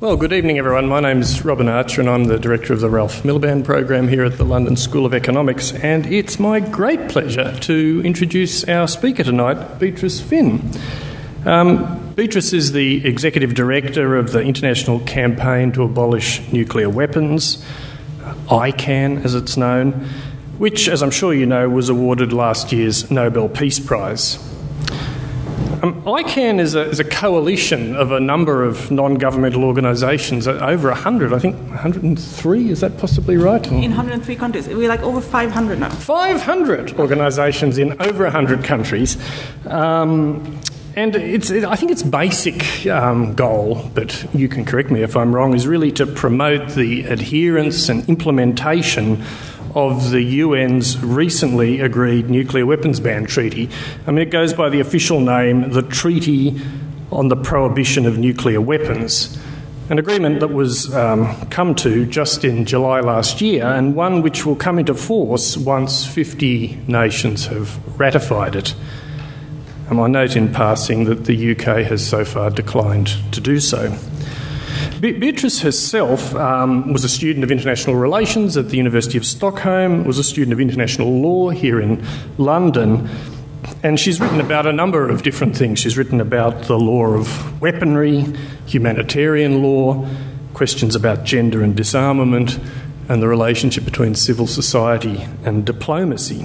Well, good evening, everyone. My name's Robin Archer, and I'm the director of the Ralph Miliband program here at the London School of Economics. And it's my great pleasure to introduce our speaker tonight, Beatrice Fihn. Um, Beatrice is the executive director of the International Campaign to Abolish Nuclear Weapons, ICAN as it's known, which, as I'm sure you know, was awarded last year's Nobel Peace Prize. Um, ICAN is a, is a, coalition of a number of non governmental organisations, uh, over 100, I think 103, is that possibly right? In 103 countries. We're like over 500 now. 500 organisations in over 100 countries. Um, and it's, it, I think its basic um, goal, but you can correct me if I'm wrong, is really to promote the adherence and implementation of the UN's recently agreed nuclear weapons ban treaty. I mean, it goes by the official name, the Treaty on the Prohibition of Nuclear Weapons. An agreement that was um, come to just in July last year, and one which will come into force once 50 nations have ratified it. And I note in passing that the UK has so far declined to do so. Beatrice herself um, was a student of international relations at the University of Stockholm, was a student of international law here in London, and she's written about a number of different things. She's written about the law of weaponry, humanitarian law, questions about gender and disarmament, and the relationship between civil society and diplomacy.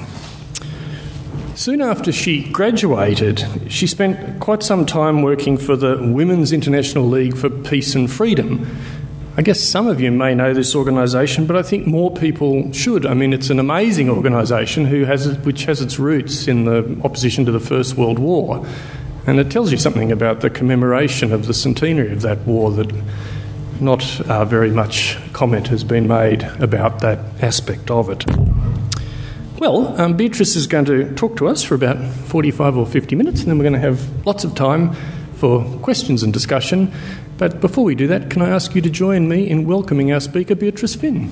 Soon after she graduated, she spent quite some time working for the Women's International League for Peace and Freedom. I guess some of you may know this organisation, but I think more people should. I mean, it's an amazing organisation which has its roots in the opposition to the First World War. And it tells you something about the commemoration of the centenary of that war that not uh, very much comment has been made about that aspect of it. Well, um, Beatrice is going to talk to us for about 45 or 50 minutes, and then we're going to have lots of time for questions and discussion. But before we do that, can I ask you to join me in welcoming our speaker, Beatrice Fihn?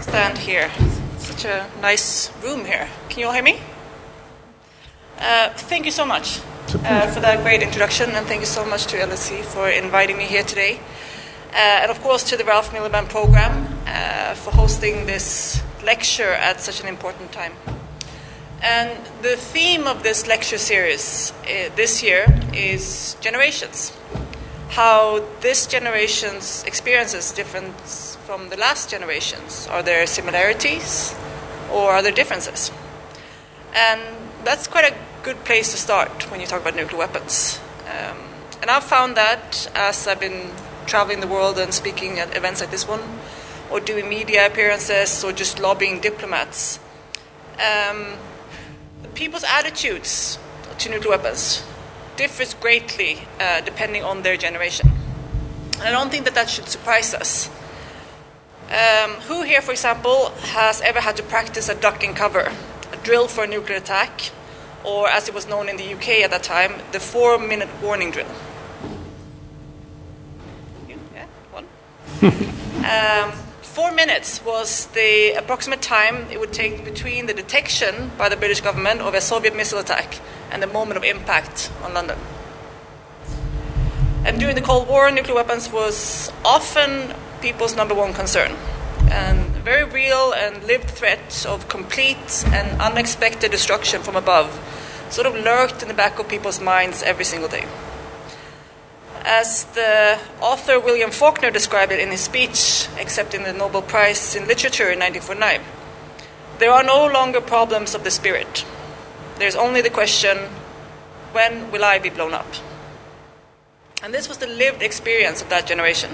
Stand here. Such a nice room here. Can you all hear me? Uh, thank you so much uh, for that great introduction, and thank you so much to LSE for inviting me here today. Uh, and of course to the Ralph Miliband program uh, for hosting this lecture at such an important time. And the theme of this lecture series uh, this year is generations. How this generation's experiences different from the last generations. Are there similarities or are there differences? And that's quite a good place to start when you talk about nuclear weapons. Um, and I've found that as I've been traveling the world and speaking at events like this one, or doing media appearances or just lobbying diplomats. Um, people's attitudes to nuclear weapons differs greatly uh, depending on their generation. And I don't think that that should surprise us. Um, who here, for example, has ever had to practice a duck and cover, a drill for a nuclear attack, or as it was known in the UK at that time, the four minute warning drill? Yeah, one. um, Four minutes was the approximate time it would take between the detection by the British government of a Soviet missile attack and the moment of impact on London. And during the Cold War, nuclear weapons was often people's number one concern. And a very real and lived threat of complete and unexpected destruction from above sort of lurked in the back of people's minds every single day as the author William Faulkner described it in his speech accepting the Nobel Prize in Literature in 1949. There are no longer problems of the spirit. There's only the question when will I be blown up? And this was the lived experience of that generation.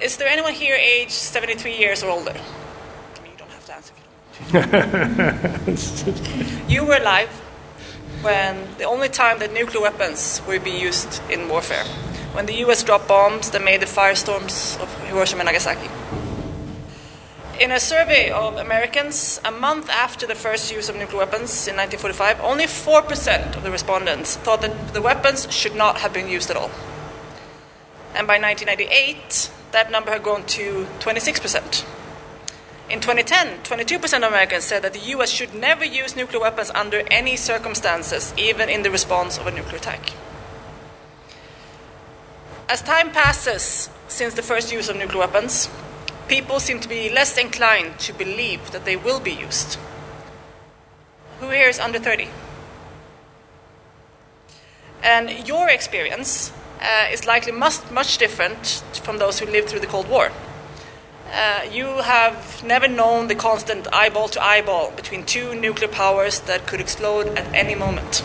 Is there anyone here aged 73 years or older? I mean, you don't have to answer if you don't. you were alive when the only time that nuclear weapons were being used in warfare, when the US dropped bombs that made the firestorms of Hiroshima and Nagasaki. In a survey of Americans, a month after the first use of nuclear weapons in 1945, only 4% of the respondents thought that the weapons should not have been used at all. And by 1998, that number had grown to 26%. In 2010, 22% of Americans said that the US should never use nuclear weapons under any circumstances, even in the response of a nuclear attack. As time passes since the first use of nuclear weapons, people seem to be less inclined to believe that they will be used. Who here is under 30? And your experience uh, is likely much, much different from those who lived through the Cold War. Uh, you have never known the constant eyeball to eyeball between two nuclear powers that could explode at any moment.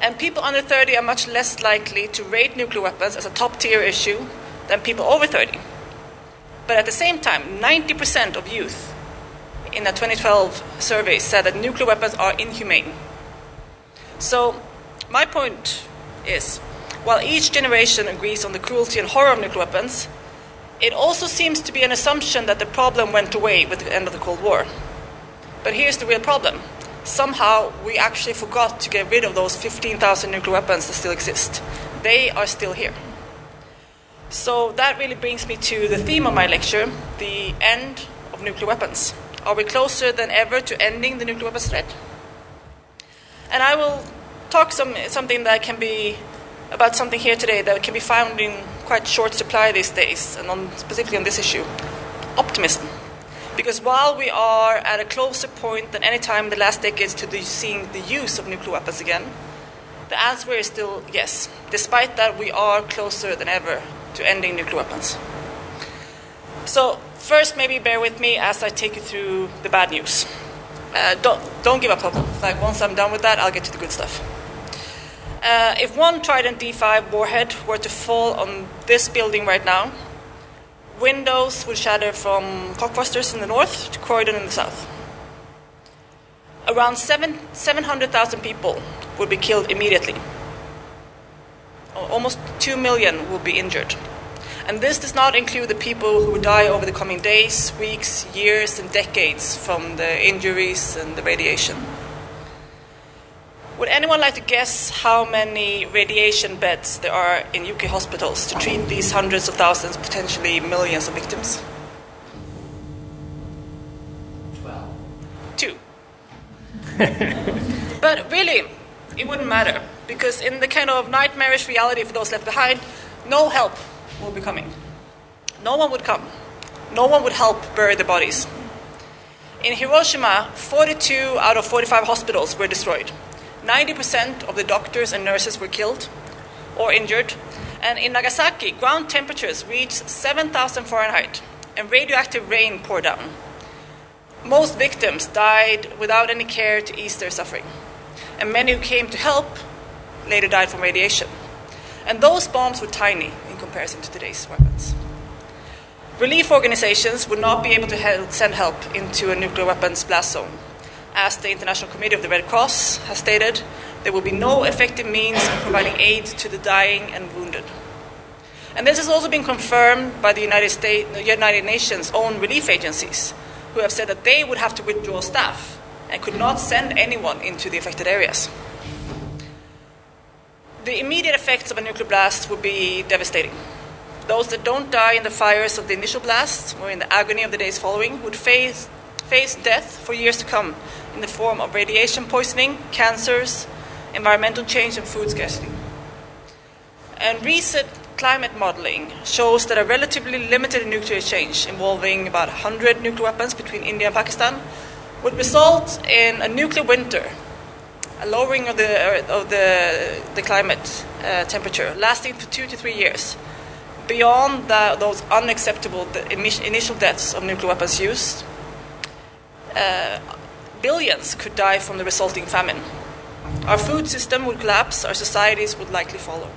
And people under 30 are much less likely to rate nuclear weapons as a top tier issue than people over 30. But at the same time, 90% of youth in a 2012 survey said that nuclear weapons are inhumane. So, my point is while each generation agrees on the cruelty and horror of nuclear weapons, it also seems to be an assumption that the problem went away with the end of the Cold War. But here's the real problem somehow we actually forgot to get rid of those 15,000 nuclear weapons that still exist. They are still here. So that really brings me to the theme of my lecture the end of nuclear weapons. Are we closer than ever to ending the nuclear weapons threat? And I will talk some, something that can be about something here today that can be found in quite short supply these days, and on, specifically on this issue optimism. Because while we are at a closer point than any time in the last decades to the, seeing the use of nuclear weapons again, the answer is still yes. Despite that, we are closer than ever to ending nuclear weapons. So, first, maybe bear with me as I take you through the bad news. Uh, don't, don't give up hope. Like, once I'm done with that, I'll get to the good stuff. Uh, if one Trident D5 warhead were to fall on this building right now, windows would shatter from Cockfosters in the north to Croydon in the south. Around 7, 700,000 people would be killed immediately. Almost 2 million will be injured. And this does not include the people who would die over the coming days, weeks, years, and decades from the injuries and the radiation. Would anyone like to guess how many radiation beds there are in UK hospitals to treat these hundreds of thousands, potentially millions of victims? Twelve. Two. but really, it wouldn't matter because in the kind of nightmarish reality for those left behind, no help will be coming. No one would come. No one would help bury the bodies. In Hiroshima, 42 out of 45 hospitals were destroyed. 90% of the doctors and nurses were killed or injured. And in Nagasaki, ground temperatures reached 7,000 Fahrenheit and radioactive rain poured down. Most victims died without any care to ease their suffering. And many who came to help later died from radiation. And those bombs were tiny in comparison to today's weapons. Relief organizations would not be able to help, send help into a nuclear weapons blast zone as the International Committee of the Red Cross has stated, there will be no effective means of providing aid to the dying and wounded. And this has also been confirmed by the United, States, United Nations' own relief agencies, who have said that they would have to withdraw staff and could not send anyone into the affected areas. The immediate effects of a nuclear blast would be devastating. Those that don't die in the fires of the initial blast or in the agony of the days following would face, face death for years to come in the form of radiation poisoning, cancers, environmental change, and food scarcity. And recent climate modeling shows that a relatively limited nuclear exchange involving about 100 nuclear weapons between India and Pakistan would result in a nuclear winter, a lowering of the, of the, the climate uh, temperature lasting for two to three years, beyond the, those unacceptable initial deaths of nuclear weapons used. Uh, billions could die from the resulting famine. Our food system would collapse, our societies would likely follow.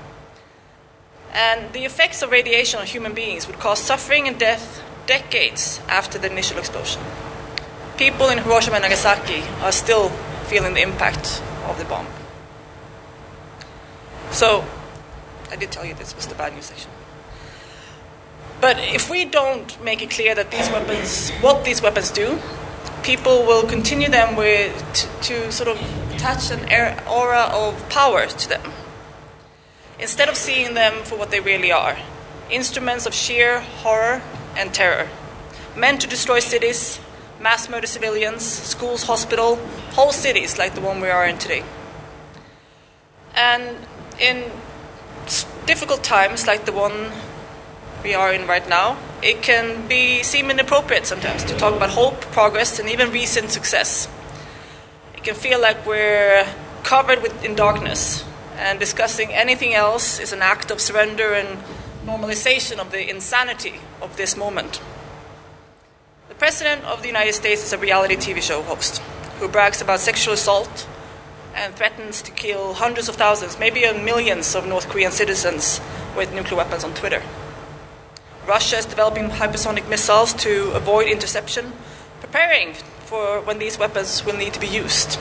And the effects of radiation on human beings would cause suffering and death decades after the initial explosion. People in Hiroshima and Nagasaki are still feeling the impact of the bomb. So, I did tell you this was the bad news section. But if we don't make it clear that these weapons, what these weapons do, people will continue them with to, to sort of attach an aura of power to them instead of seeing them for what they really are instruments of sheer horror and terror. Meant to destroy cities mass murder civilians schools hospital whole cities like the one we are in today. And in difficult times like the one we are in right now, it can be seem inappropriate sometimes to talk about hope, progress, and even recent success. It can feel like we're covered with, in darkness, and discussing anything else is an act of surrender and normalization of the insanity of this moment. The President of the United States is a reality TV show host who brags about sexual assault and threatens to kill hundreds of thousands, maybe millions of North Korean citizens with nuclear weapons on Twitter. Russia is developing hypersonic missiles to avoid interception, preparing for when these weapons will need to be used.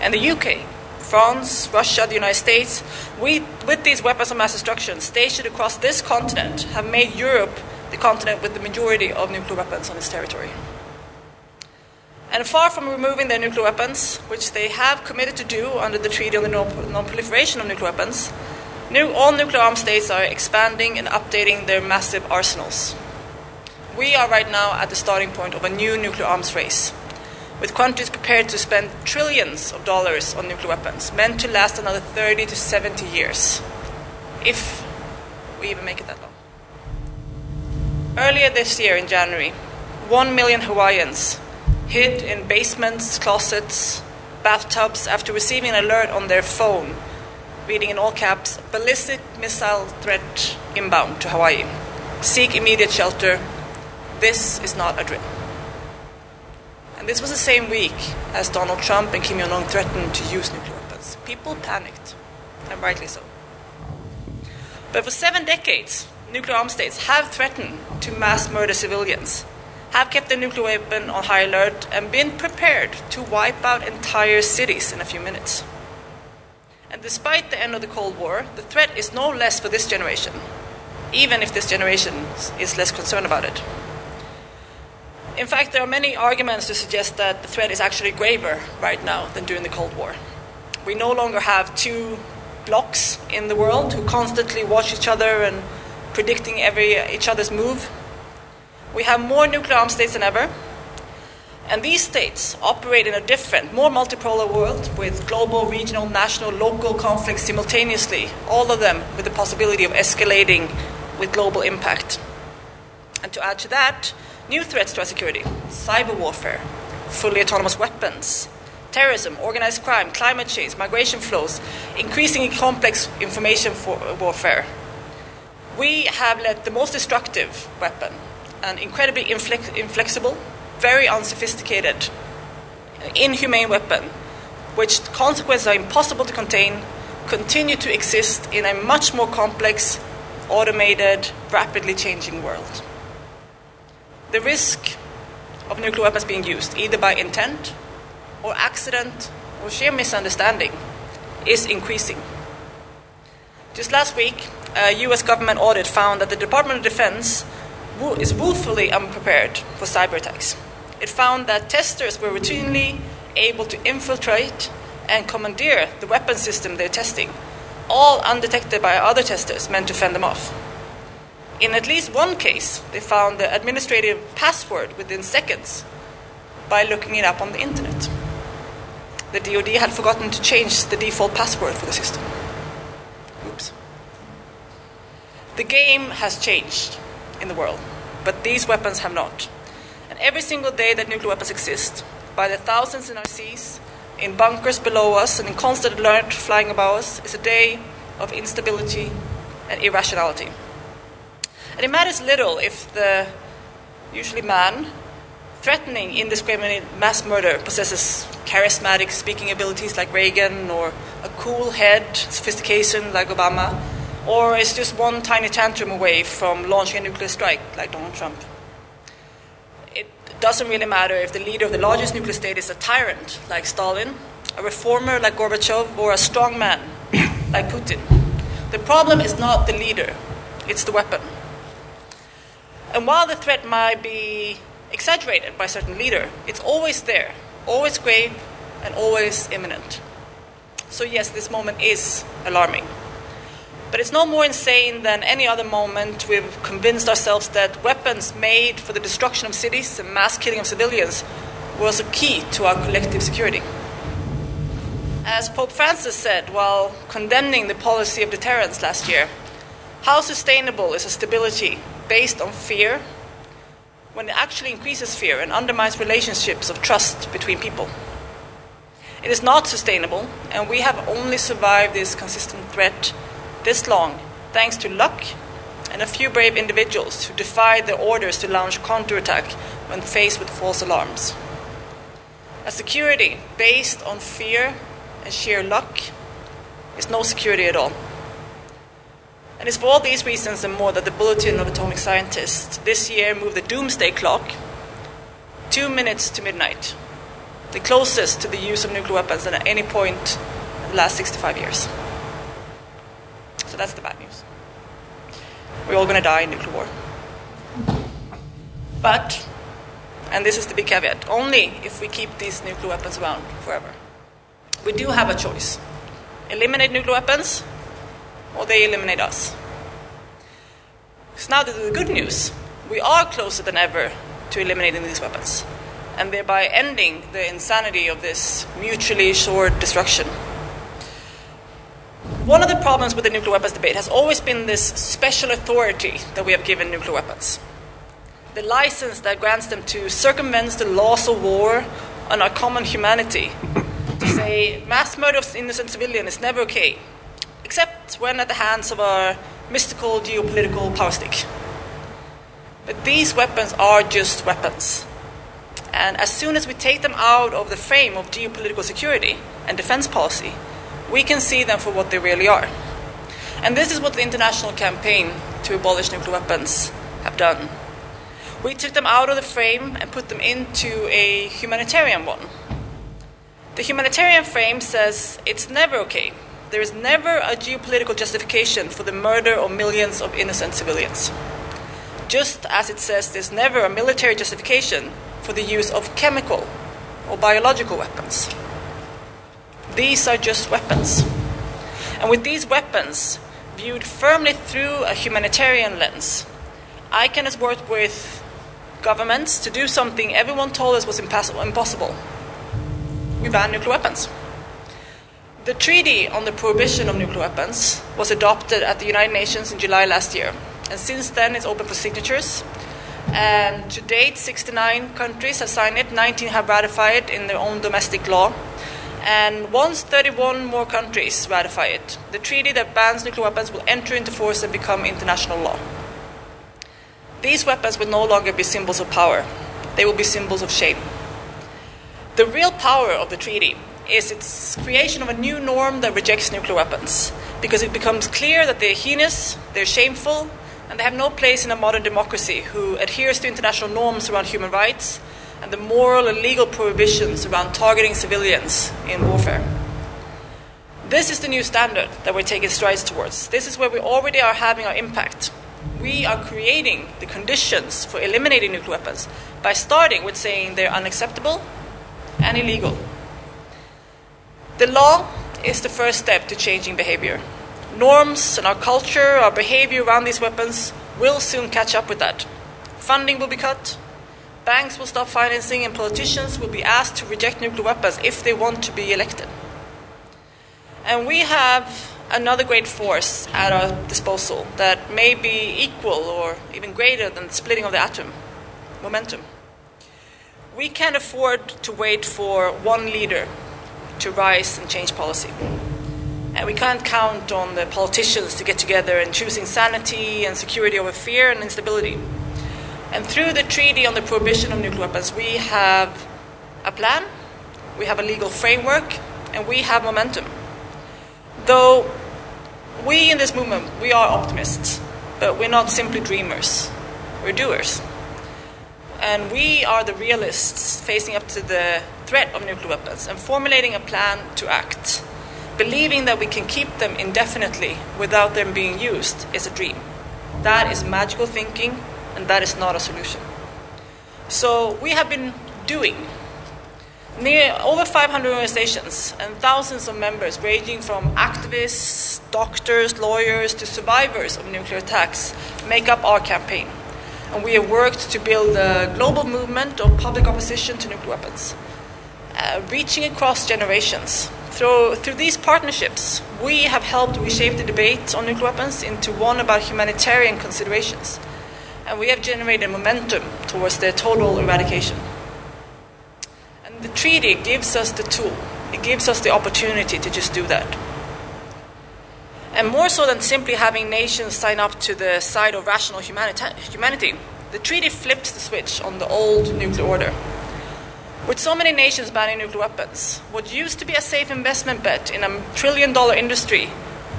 And the UK, France, Russia, the United States, we, with these weapons of mass destruction stationed across this continent, have made Europe the continent with the majority of nuclear weapons on its territory. And far from removing their nuclear weapons, which they have committed to do under the Treaty on the Non Proliferation of Nuclear Weapons, new, all nuclear armed states are expanding and updating their massive arsenals. We are right now at the starting point of a new nuclear arms race, with countries prepared to spend trillions of dollars on nuclear weapons, meant to last another 30 to 70 years, if we even make it that long. Earlier this year, in January, one million Hawaiians hid in basements, closets, bathtubs after receiving an alert on their phone, reading in all caps ballistic missile threat inbound to Hawaii. Seek immediate shelter. This is not a drill. And this was the same week as Donald Trump and Kim Jong un threatened to use nuclear weapons. People panicked, and rightly so. But for seven decades, nuclear armed states have threatened to mass murder civilians have kept the nuclear weapon on high alert and been prepared to wipe out entire cities in a few minutes. And despite the end of the Cold War, the threat is no less for this generation, even if this generation is less concerned about it. In fact, there are many arguments to suggest that the threat is actually graver right now than during the Cold War. We no longer have two blocks in the world who constantly watch each other and predicting every each other's move we have more nuclear armed states than ever. And these states operate in a different, more multipolar world with global, regional, national, local conflicts simultaneously, all of them with the possibility of escalating with global impact. And to add to that, new threats to our security cyber warfare, fully autonomous weapons, terrorism, organized crime, climate change, migration flows, increasingly complex information uh, warfare. We have let the most destructive weapon an incredibly inflex- inflexible, very unsophisticated, inhumane weapon, which consequences are impossible to contain, continue to exist in a much more complex, automated, rapidly changing world. The risk of nuclear weapons being used, either by intent or accident or sheer misunderstanding, is increasing. Just last week, a US government audit found that the Department of Defense is woefully unprepared for cyber attacks. It found that testers were routinely able to infiltrate and commandeer the weapon system they're testing, all undetected by other testers meant to fend them off. In at least one case, they found the administrative password within seconds by looking it up on the internet. The DoD had forgotten to change the default password for the system. Oops. The game has changed in the world, but these weapons have not. Every single day that nuclear weapons exist, by the thousands in our seas, in bunkers below us, and in constant alert flying above us, is a day of instability and irrationality. And it matters little if the usually man threatening indiscriminate mass murder possesses charismatic speaking abilities like Reagan or a cool head, sophistication like Obama or is just one tiny tantrum away from launching a nuclear strike like Donald Trump. Doesn't really matter if the leader of the largest nuclear state is a tyrant like Stalin, a reformer like Gorbachev, or a strong man like Putin. The problem is not the leader, it's the weapon. And while the threat might be exaggerated by a certain leader, it's always there, always grave, and always imminent. So, yes, this moment is alarming. But it's no more insane than any other moment we've convinced ourselves that weapons made for the destruction of cities and mass killing of civilians was a key to our collective security. As Pope Francis said while condemning the policy of deterrence last year, how sustainable is a stability based on fear when it actually increases fear and undermines relationships of trust between people? It is not sustainable, and we have only survived this consistent threat this long thanks to luck and a few brave individuals who defied the orders to launch counterattack when faced with false alarms. A security based on fear and sheer luck is no security at all. And it's for all these reasons and more that the Bulletin of Atomic Scientists this year moved the doomsday clock two minutes to midnight, the closest to the use of nuclear weapons than at any point in the last 65 years. So that's the bad news. We're all going to die in nuclear war. But, and this is the big caveat, only if we keep these nuclear weapons around forever. We do have a choice eliminate nuclear weapons, or they eliminate us. So now there's the good news we are closer than ever to eliminating these weapons, and thereby ending the insanity of this mutually assured destruction. One of the problems with the nuclear weapons debate has always been this special authority that we have given nuclear weapons. The license that grants them to circumvent the laws of war and our common humanity. To say mass murder of innocent civilians is never okay, except when at the hands of our mystical geopolitical power stick. But these weapons are just weapons. And as soon as we take them out of the frame of geopolitical security and defense policy, we can see them for what they really are. And this is what the international campaign to abolish nuclear weapons have done. We took them out of the frame and put them into a humanitarian one. The humanitarian frame says it's never okay. There is never a geopolitical justification for the murder of millions of innocent civilians. Just as it says there's never a military justification for the use of chemical or biological weapons. These are just weapons. And with these weapons, viewed firmly through a humanitarian lens, ICAN has worked with governments to do something everyone told us was impossible. We ban nuclear weapons. The Treaty on the Prohibition of Nuclear Weapons was adopted at the United Nations in July last year, and since then it's open for signatures. And to date, 69 countries have signed it, 19 have ratified it in their own domestic law, and once 31 more countries ratify it, the treaty that bans nuclear weapons will enter into force and become international law. These weapons will no longer be symbols of power, they will be symbols of shame. The real power of the treaty is its creation of a new norm that rejects nuclear weapons, because it becomes clear that they're heinous, they're shameful, and they have no place in a modern democracy who adheres to international norms around human rights and the moral and legal prohibitions around targeting civilians in warfare. This is the new standard that we're taking strides towards. This is where we already are having our impact. We are creating the conditions for eliminating nuclear weapons by starting with saying they're unacceptable and illegal. The law is the first step to changing behavior. Norms and our culture, our behavior around these weapons will soon catch up with that. Funding will be cut, banks will stop financing, and politicians will be asked to reject nuclear weapons if they want to be elected. And we have another great force at our disposal that may be equal or even greater than the splitting of the atom momentum. We can't afford to wait for one leader to rise and change policy. And we can't count on the politicians to get together and choosing sanity and security over fear and instability. And through the Treaty on the Prohibition of Nuclear Weapons, we have a plan, we have a legal framework, and we have momentum. Though we in this movement, we are optimists, but we're not simply dreamers, we're doers. And we are the realists facing up to the threat of nuclear weapons and formulating a plan to act. Believing that we can keep them indefinitely without them being used is a dream. That is magical thinking, and that is not a solution. So we have been doing. Near over 500 organizations and thousands of members, ranging from activists, doctors, lawyers, to survivors of nuclear attacks, make up our campaign. And we have worked to build a global movement of public opposition to nuclear weapons, uh, reaching across generations, Through, through these partnerships, we have helped reshape the debate on nuclear weapons into one about humanitarian considerations, and we have generated momentum towards their total eradication. And the treaty gives us the tool, it gives us the opportunity to just do that. And more so than simply having nations sign up to the side of rational humanita- humanity, the treaty flips the switch on the old nuclear order. With so many nations banning nuclear weapons, what used to be a safe investment bet in a trillion dollar industry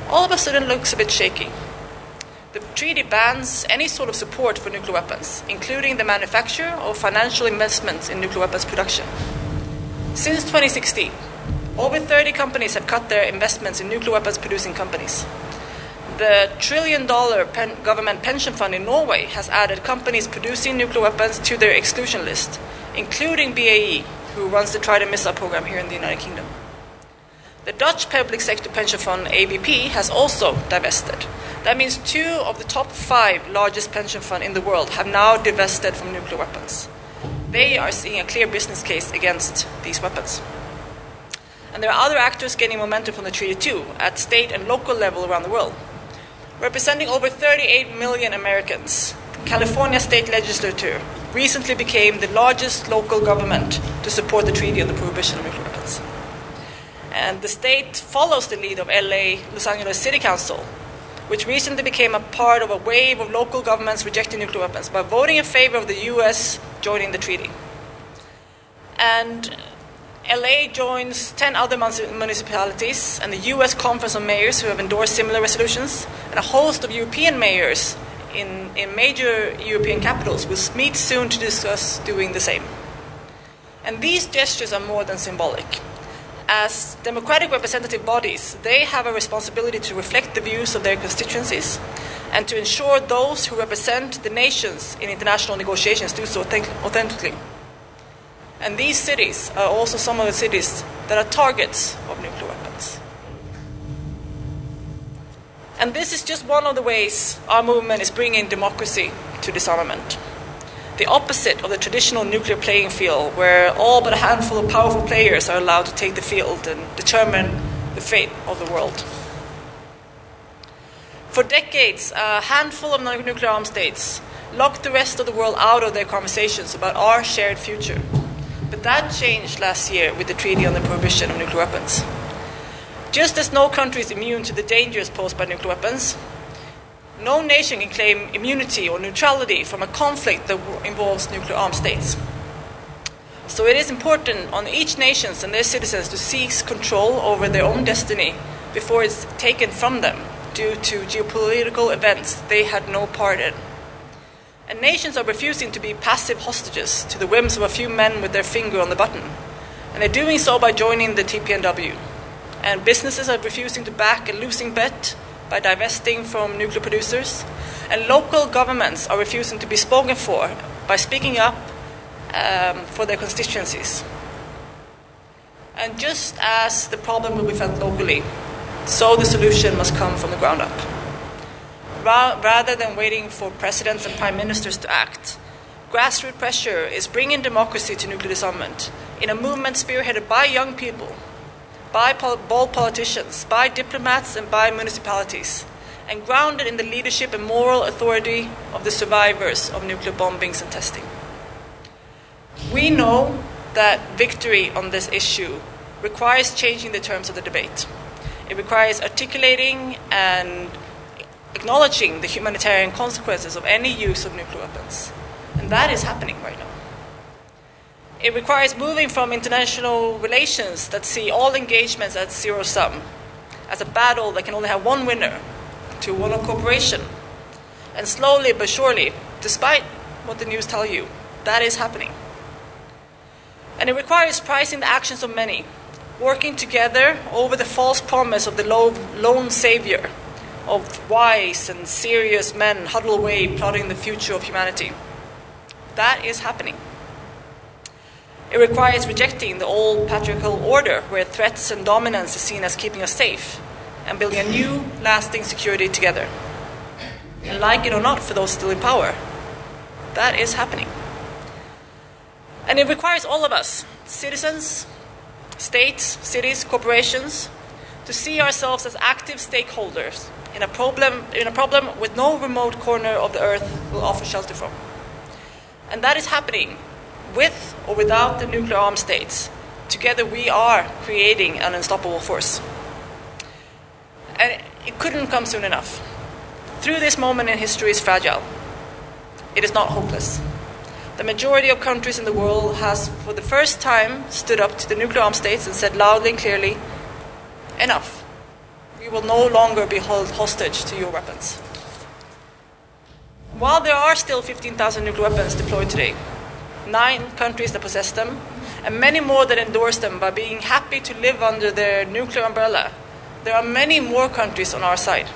all of a sudden looks a bit shaky. The treaty bans any sort of support for nuclear weapons, including the manufacture or financial investments in nuclear weapons production. Since 2016, over 30 companies have cut their investments in nuclear weapons producing companies. The trillion dollar pen- government pension fund in Norway has added companies producing nuclear weapons to their exclusion list, including BAE, who runs the Trident missile program here in the United Kingdom. The Dutch public sector pension fund ABP has also divested. That means two of the top five largest pension funds in the world have now divested from nuclear weapons. They are seeing a clear business case against these weapons. And there are other actors gaining momentum from the treaty too, at state and local level around the world. Representing over 38 million Americans, California state legislature recently became the largest local government to support the treaty on the prohibition of nuclear weapons. And the state follows the lead of LA Los Angeles City Council, which recently became a part of a wave of local governments rejecting nuclear weapons by voting in favor of the US joining the treaty. And LA joins 10 other municipalities and the US Conference of Mayors who have endorsed similar resolutions, and a host of European mayors in, in major European capitals will meet soon to discuss doing the same. And these gestures are more than symbolic. As democratic representative bodies, they have a responsibility to reflect the views of their constituencies and to ensure those who represent the nations in international negotiations do so authentically. And these cities are also some of the cities that are targets of nuclear weapons. And this is just one of the ways our movement is bringing democracy to disarmament. The opposite of the traditional nuclear playing field, where all but a handful of powerful players are allowed to take the field and determine the fate of the world. For decades, a handful of nuclear armed states locked the rest of the world out of their conversations about our shared future. But that changed last year with the Treaty on the Prohibition of Nuclear Weapons. Just as no country is immune to the dangers posed by nuclear weapons, no nation can claim immunity or neutrality from a conflict that involves nuclear armed states. So it is important on each nation and their citizens to seize control over their own destiny before it's taken from them due to geopolitical events they had no part in. And nations are refusing to be passive hostages to the whims of a few men with their finger on the button. And they're doing so by joining the TPNW. And businesses are refusing to back a losing bet by divesting from nuclear producers. And local governments are refusing to be spoken for by speaking up um, for their constituencies. And just as the problem will be felt locally, so the solution must come from the ground up rather than waiting for presidents and prime ministers to act. Grassroots pressure is bringing democracy to nuclear disarmament in a movement spearheaded by young people, by bold politicians, by diplomats, and by municipalities, and grounded in the leadership and moral authority of the survivors of nuclear bombings and testing. We know that victory on this issue requires changing the terms of the debate. It requires articulating and acknowledging the humanitarian consequences of any use of nuclear weapons. And that is happening right now. It requires moving from international relations that see all engagements as zero sum, as a battle that can only have one winner, to one of cooperation. And slowly but surely, despite what the news tell you, that is happening. And it requires pricing the actions of many, working together over the false promise of the lone savior of wise and serious men huddle away plotting the future of humanity. That is happening. It requires rejecting the old patriarchal order where threats and dominance is seen as keeping us safe and building a new, lasting security together. And like it or not, for those still in power, that is happening. And it requires all of us, citizens, states, cities, corporations, to see ourselves as active stakeholders in a problem, in a problem with no remote corner of the earth will offer shelter from. And that is happening with or without the nuclear armed states. Together we are creating an unstoppable force. And it couldn't come soon enough. Through this moment in history is fragile. It is not hopeless. The majority of countries in the world has, for the first time, stood up to the nuclear armed states and said loudly and clearly, enough. We will no longer be held hostage to your weapons. While there are still 15,000 nuclear weapons deployed today, nine countries that possess them, and many more that endorse them by being happy to live under their nuclear umbrella, there are many more countries on our side.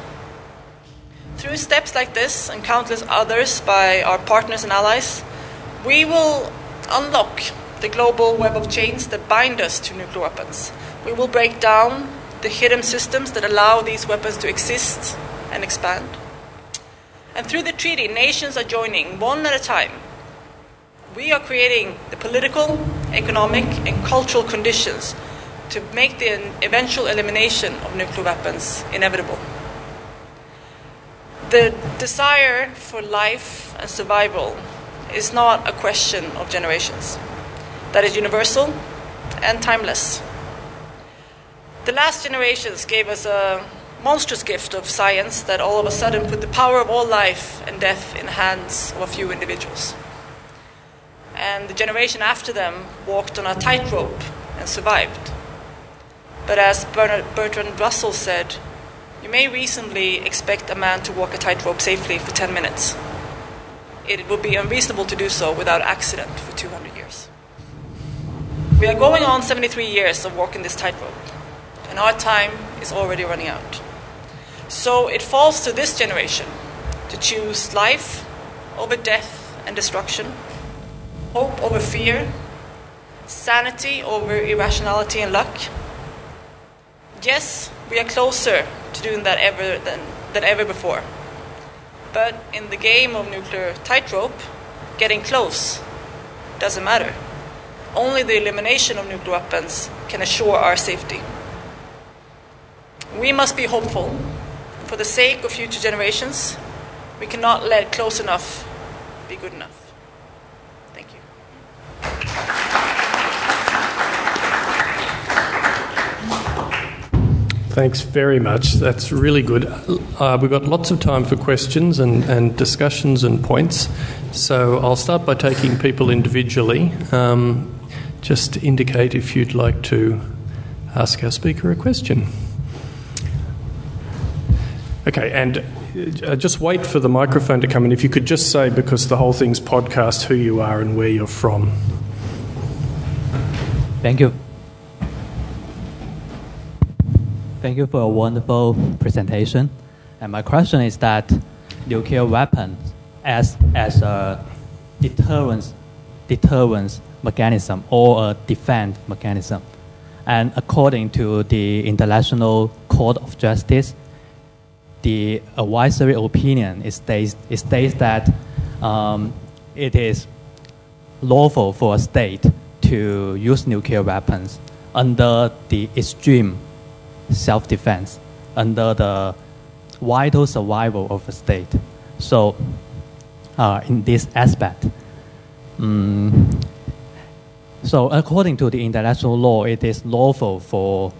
Through steps like this and countless others by our partners and allies, we will unlock the global web of chains that bind us to nuclear weapons. We will break down the hidden systems that allow these weapons to exist and expand. And through the treaty, nations are joining one at a time. We are creating the political, economic, and cultural conditions to make the eventual elimination of nuclear weapons inevitable. The desire for life and survival is not a question of generations. That is universal and timeless. The last generations gave us a monstrous gift of science that all of a sudden put the power of all life and death in the hands of a few individuals. And the generation after them walked on a tightrope and survived. But as Bertrand Russell said, you may reasonably expect a man to walk a tightrope safely for 10 minutes. It would be unreasonable to do so without accident for 200 years. We are going on 73 years of walking this tightrope, and our time is already running out. So it falls to this generation to choose life over death and destruction, hope over fear, sanity over irrationality and luck. Yes, we are closer to doing that ever than, than ever before. But in the game of nuclear tightrope, getting close doesn't matter. Only the elimination of nuclear weapons can assure our safety. We must be hopeful for the sake of future generations, we cannot let close enough be good enough. Thank you. Thanks very much. That's really good. Uh, we've got lots of time for questions and, and discussions and points. So I'll start by taking people individually. Um, just indicate if you'd like to ask our speaker a question. Okay, and uh, just wait for the microphone to come in. If you could just say, because the whole thing's podcast, who you are and where you're from. Thank you. Thank you for a wonderful presentation. And my question is that nuclear weapons as, as a deterrence, deterrence mechanism or a defense mechanism. And according to the International Court of Justice, the advisory opinion it states, it states that um, it is lawful for a state to use nuclear weapons under the extreme self defense, under the vital survival of a state. So, uh, in this aspect, um, so according to the international law, it is lawful for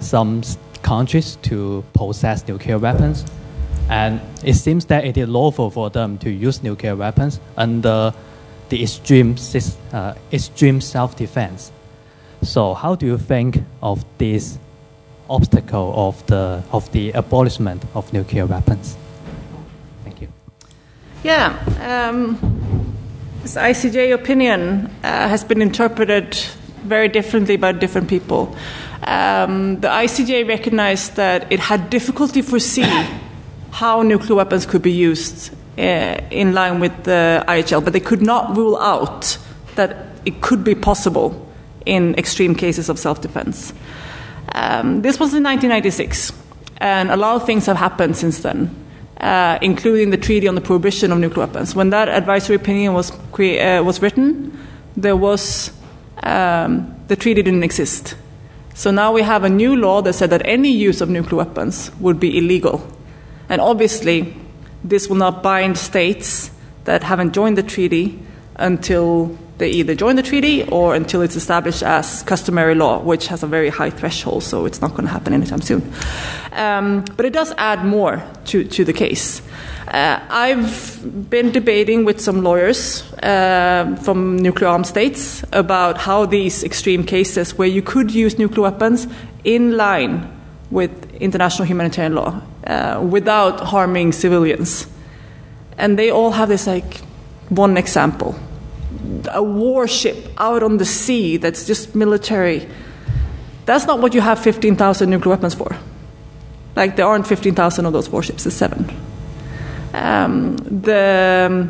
some countries to possess nuclear weapons. And it seems that it is lawful for them to use nuclear weapons under the extreme, uh, extreme self defense. So, how do you think of this obstacle of the, of the abolishment of nuclear weapons? Thank you. Yeah. Um, this ICJ opinion uh, has been interpreted very differently by different people um, the ICJ recognized that it had difficulty foresee how nuclear weapons could be used uh, in line with the IHL, but they could not rule out that it could be possible in extreme cases of self defense. Um, this was in 1996, and a lot of things have happened since then. Uh, including the Treaty on the Prohibition of Nuclear Weapons. When that advisory opinion was, cre- uh, was written, there was um, the treaty didn't exist. So now we have a new law that said that any use of nuclear weapons would be illegal. And obviously, this will not bind states that haven't joined the treaty until they either join the treaty or until it's established as customary law, which has a very high threshold, so it's not going to happen anytime soon. Um, but it does add more to, to the case. Uh, I've been debating with some lawyers uh, from nuclear armed states about how these extreme cases where you could use nuclear weapons in line with international humanitarian law uh, without harming civilians. And they all have this like one example a warship out on the sea that's just military. That's not what you have 15,000 nuclear weapons for. Like, there aren't 15,000 of those warships, there's seven. Um, the.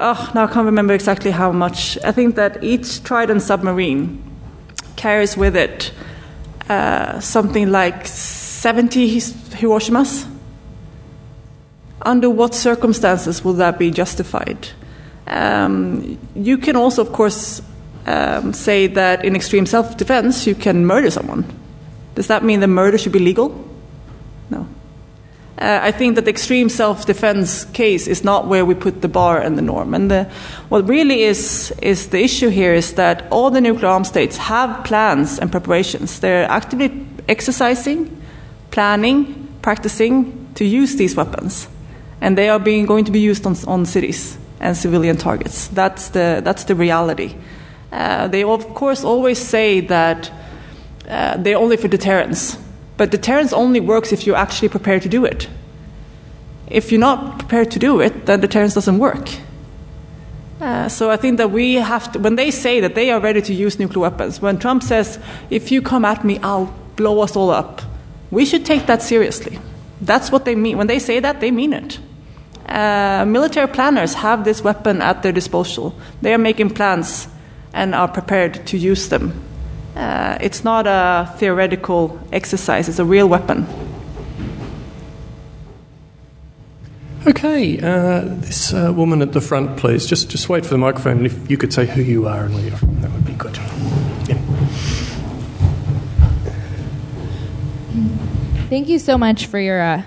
Oh, now I can't remember exactly how much. I think that each Trident submarine carries with it uh, something like 70 Hiroshimas. Under what circumstances will that be justified? Um, you can also, of course, um, say that in extreme self defense you can murder someone. Does that mean that murder should be legal? No. Uh, I think that the extreme self defense case is not where we put the bar and the norm. And the, what really is, is the issue here is that all the nuclear armed states have plans and preparations. They're actively exercising, planning, practicing to use these weapons. And they are being, going to be used on, on cities and civilian targets. That's the, that's the reality. Uh, they, of course, always say that uh, they're only for deterrence, but deterrence only works if you're actually prepared to do it. If you're not prepared to do it, then deterrence doesn't work. Uh, so I think that we have to, when they say that they are ready to use nuclear weapons, when Trump says, if you come at me, I'll blow us all up, we should take that seriously. That's what they mean. When they say that, they mean it. Uh, military planners have this weapon at their disposal. They are making plans and are prepared to use them. Uh, it's not a theoretical exercise, it's a real weapon. Okay, uh, this uh, woman at the front, please. Just, just wait for the microphone. If you could say who you are and where you're from, that would be good. Yeah. Thank you so much for your uh,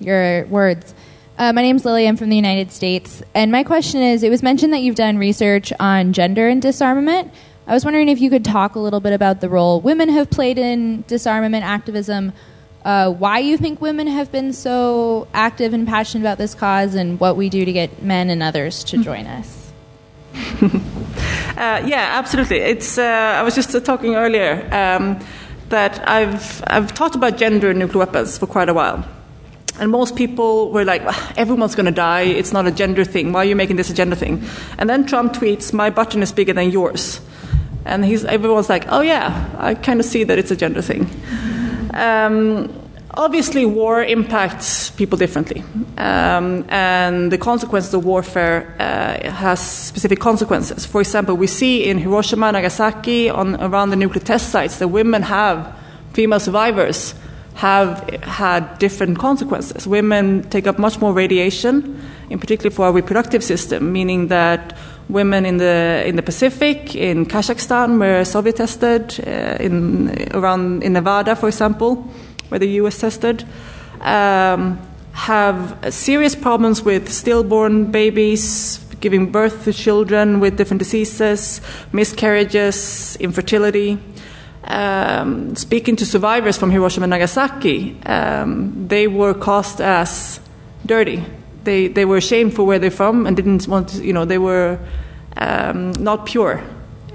your words. Uh, my name is Lily. I'm from the United States. And my question is it was mentioned that you've done research on gender and disarmament. I was wondering if you could talk a little bit about the role women have played in disarmament activism, uh, why you think women have been so active and passionate about this cause, and what we do to get men and others to join us. uh, yeah, absolutely. It's, uh, I was just talking earlier um, that I've, I've talked about gender and nuclear weapons for quite a while. And most people were like, everyone's going to die. It's not a gender thing. Why are you making this a gender thing? And then Trump tweets, my button is bigger than yours. And he's, everyone's like, oh, yeah, I kind of see that it's a gender thing. Um, obviously, war impacts people differently. Um, and the consequences of warfare uh, has specific consequences. For example, we see in Hiroshima, Nagasaki, on, around the nuclear test sites, that women have female survivors have had different consequences. Women take up much more radiation, in particular for our reproductive system, meaning that women in the in the Pacific, in Kazakhstan, where Soviet tested, uh, in around in Nevada, for example, where the U.S. tested, um, have serious problems with stillborn babies, giving birth to children with different diseases, miscarriages, infertility. Um, speaking to survivors from Hiroshima and Nagasaki, um, they were cast as dirty. They, they were ashamed for where they're from and didn't want to, you know, they were um, not pure.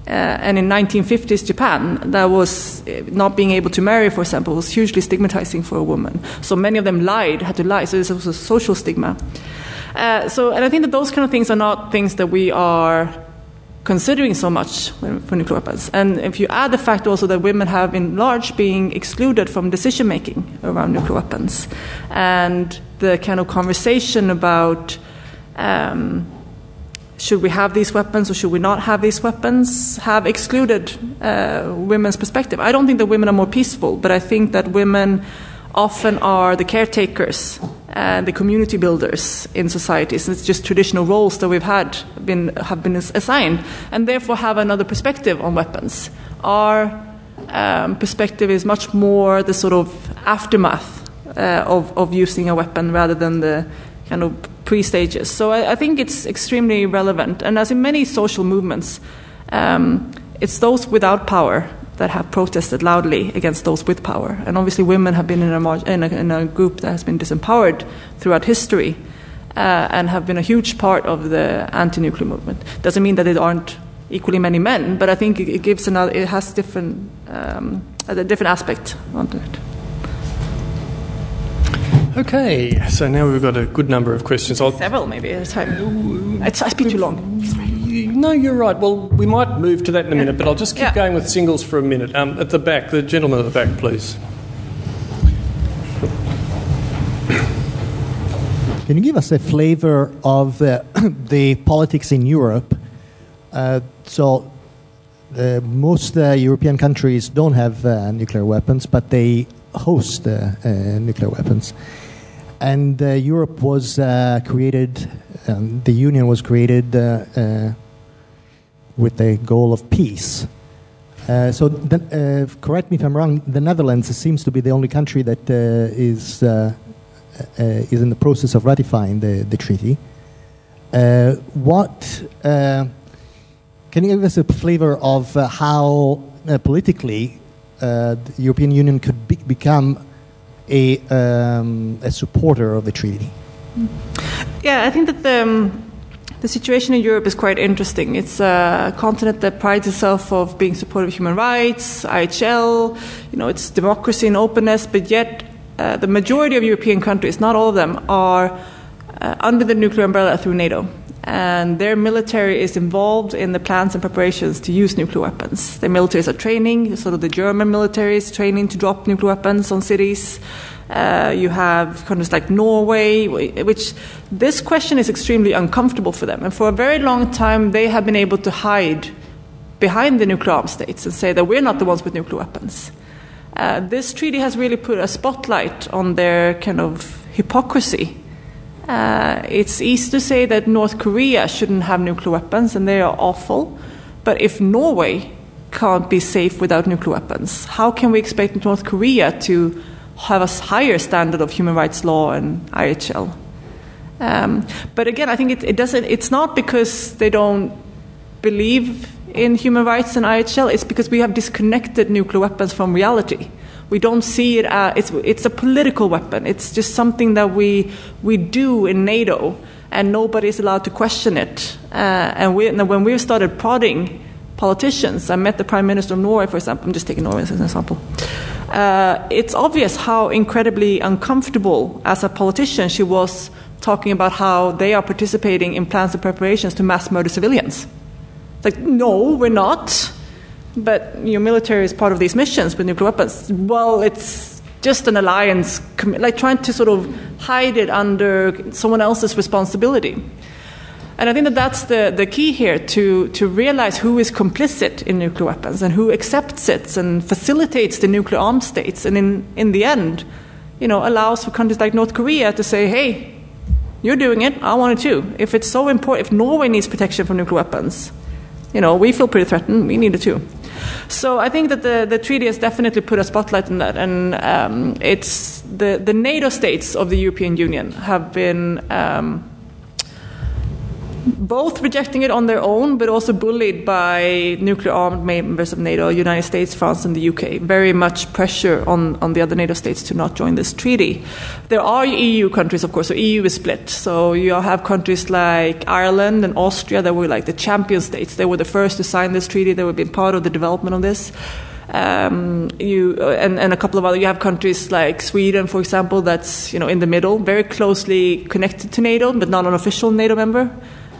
Uh, and in 1950s Japan, that was uh, not being able to marry, for example, was hugely stigmatizing for a woman. So many of them lied, had to lie. So this was a social stigma. Uh, so, and I think that those kind of things are not things that we are considering so much for nuclear weapons. And if you add the fact also that women have, in large, being excluded from decision making around nuclear weapons, and the kind of conversation about um, should we have these weapons or should we not have these weapons, have excluded uh, women's perspective. I don't think that women are more peaceful, but I think that women often are the caretakers and the community builders in societies. It's just traditional roles that we've had been have been assigned, and therefore have another perspective on weapons. Our um, perspective is much more the sort of aftermath uh, of, of using a weapon rather than the kind of pre stages. So I, I, think it's extremely relevant. And as in many social movements, um, it's those without power that have protested loudly against those with power. And obviously, women have been in a, in a, in a group that has been disempowered throughout history uh, and have been a huge part of the anti nuclear movement. Doesn't mean that there aren't equally many men, but I think it, it gives another, it has different, um, a different aspect onto it. Okay, so now we've got a good number of questions. I'll Several, maybe, at a time. It's, I speak too long. No, you're right. Well, we might move to that in a minute, but I'll just keep yeah. going with singles for a minute. Um, at the back, the gentleman at the back, please. Can you give us a flavor of uh, the politics in Europe? Uh, so, uh, most uh, European countries don't have uh, nuclear weapons, but they host uh, nuclear weapons. And Europe was created, um, the Union was created with the goal of peace. Uh, so, uh, correct me if I'm wrong. The Netherlands seems to be the only country that uh, is uh, is in the process of ratifying the, the treaty. Uh, what uh, can you give us a flavor of how politically the European Union could be, become a, um, a supporter of the treaty? Yeah, I think that the, um, the situation in Europe is quite interesting. It's a continent that prides itself of being supportive of human rights, IHL, you know, it's democracy and openness, but yet uh, the majority of European countries, not all of them, are uh, under the nuclear umbrella through NATO. And their military is involved in the plans and preparations to use nuclear weapons. Their militaries are training, sort of the German military is training to drop nuclear weapons on cities. Uh, you have countries like Norway, which this question is extremely uncomfortable for them. And for a very long time, they have been able to hide behind the nuclear armed states and say that we're not the ones with nuclear weapons. Uh, this treaty has really put a spotlight on their kind of hypocrisy. Uh, it's easy to say that North Korea shouldn't have nuclear weapons and they are awful, but if Norway can't be safe without nuclear weapons, how can we expect North Korea to have a higher standard of human rights law and IHL? Um, but again, I think it, it doesn't. It's not because they don't believe in human rights and IHL It's because we have disconnected nuclear weapons from reality. We don't see it as it's, it's a political weapon. It's just something that we, we do in NATO, and nobody is allowed to question it. Uh, and, we, and when we started prodding politicians, I met the Prime Minister of Norway, for example, I'm just taking Norway as an example. Uh, it's obvious how incredibly uncomfortable, as a politician, she was talking about how they are participating in plans and preparations to mass murder civilians. It's like, no, we're not. But your military is part of these missions with nuclear weapons. Well, it's just an alliance, like trying to sort of hide it under someone else's responsibility. And I think that that's the, the key here to, to realize who is complicit in nuclear weapons and who accepts it and facilitates the nuclear armed states. And in, in the end, you know, allows for countries like North Korea to say, hey, you're doing it, I want it too. If it's so important, if Norway needs protection from nuclear weapons, you know, we feel pretty threatened. We need it too. So I think that the, the treaty has definitely put a spotlight on that, and um, it's the, the NATO states of the European Union have been um, both rejecting it on their own, but also bullied by nuclear armed members of NATO, United States, France, and the UK. Very much pressure on, on the other NATO states to not join this treaty. There are EU countries, of course, so EU is split. So you have countries like Ireland and Austria that were like the champion states. They were the first to sign this treaty, they were being part of the development of this. Um, you and, and a couple of other you have countries like Sweden, for example, that's you know in the middle, very closely connected to NATO, but not an official NATO member.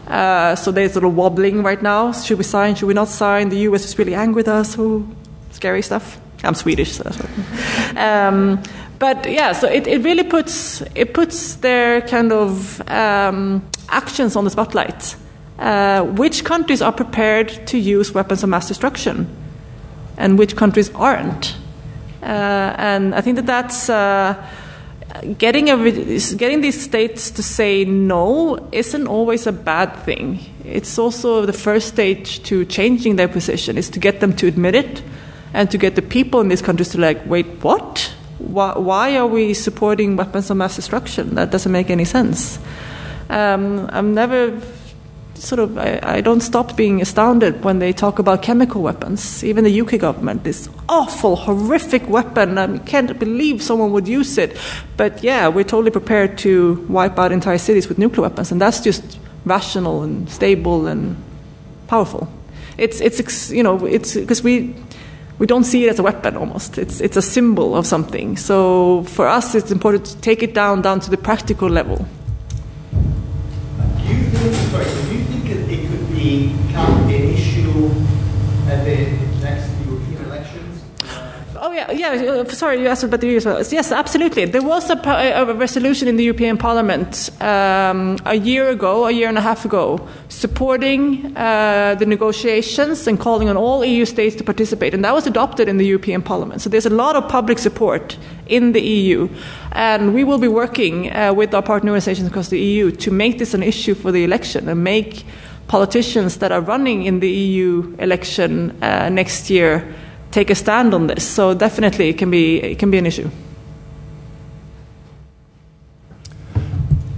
Uh, so they're sort of wobbling right now. Should we sign? Should we not sign? The US is really angry with us. Oh, scary stuff. I'm Swedish, so. Um, but yeah, so it, it really puts it puts their kind of um, actions on the spotlight. Uh, which countries are prepared to use weapons of mass destruction, and which countries aren't? Uh, and I think that that's uh, getting, a, getting these states to say no isn't always a bad thing. It's also the first stage to changing their position is to get them to admit it and to get the people in these countries to like, wait, what? Why, why are we supporting weapons of mass destruction? That doesn't make any sense. Um, I'm never sort of I, I, don't stop being astounded when they talk about chemical weapons. Even the UK government, this awful, horrific weapon. I can't believe someone would use it. But yeah, we're totally prepared to wipe out entire cities with nuclear weapons, and that's just rational and stable and powerful. It's it's you know it's because we we don't see it as a weapon almost. It's it's a symbol of something. So for us, it's important to take it down down to the practical level. Become an issue at the next European elections? Oh yeah, yeah. Uh, sorry, you asked about the US. Yes, absolutely. There was a, a resolution in the European Parliament um, a year ago, a year and a half ago, supporting uh, the negotiations and calling on all EU states to participate, and that was adopted in the European Parliament. So there's a lot of public support in the EU, and we will be working uh, with our partner organizations across the EU to make this an issue for the election and make politicians that are running in the EU election uh, next year take a stand on this. So definitely, it can be it can be an issue.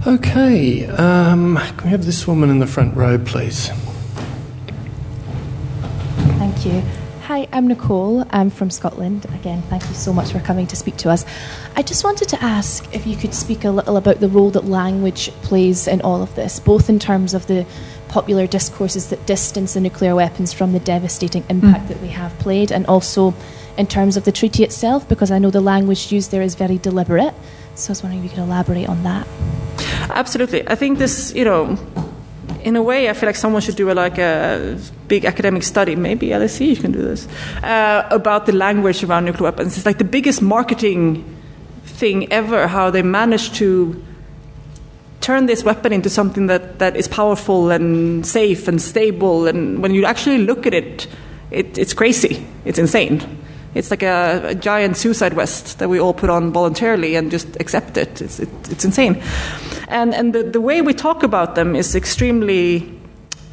Okay, um, can we have this woman in the front row, please? Thank you. Hi, I'm Nicole. I'm from Scotland. Again, thank you so much for coming to speak to us. I just wanted to ask if you could speak a little about the role that language plays in all of this, both in terms of the popular discourses that distance the nuclear weapons from the devastating impact mm. that they have played, and also in terms of the treaty itself, because I know the language used there is very deliberate. So I was wondering if you could elaborate on that. Absolutely. I think this, you know, in a way, I feel like someone should do a, like a big academic study. Maybe LSE you can do this uh, about the language around nuclear weapons. It's like the biggest marketing thing ever. How they managed to turn this weapon into something that, that is powerful and safe and stable. And when you actually look at it, it it's crazy. It's insane. It's like a, a, giant suicide vest that we all put on voluntarily and just accept it. It's, it, it's insane. And, and the, the way we talk about them is extremely,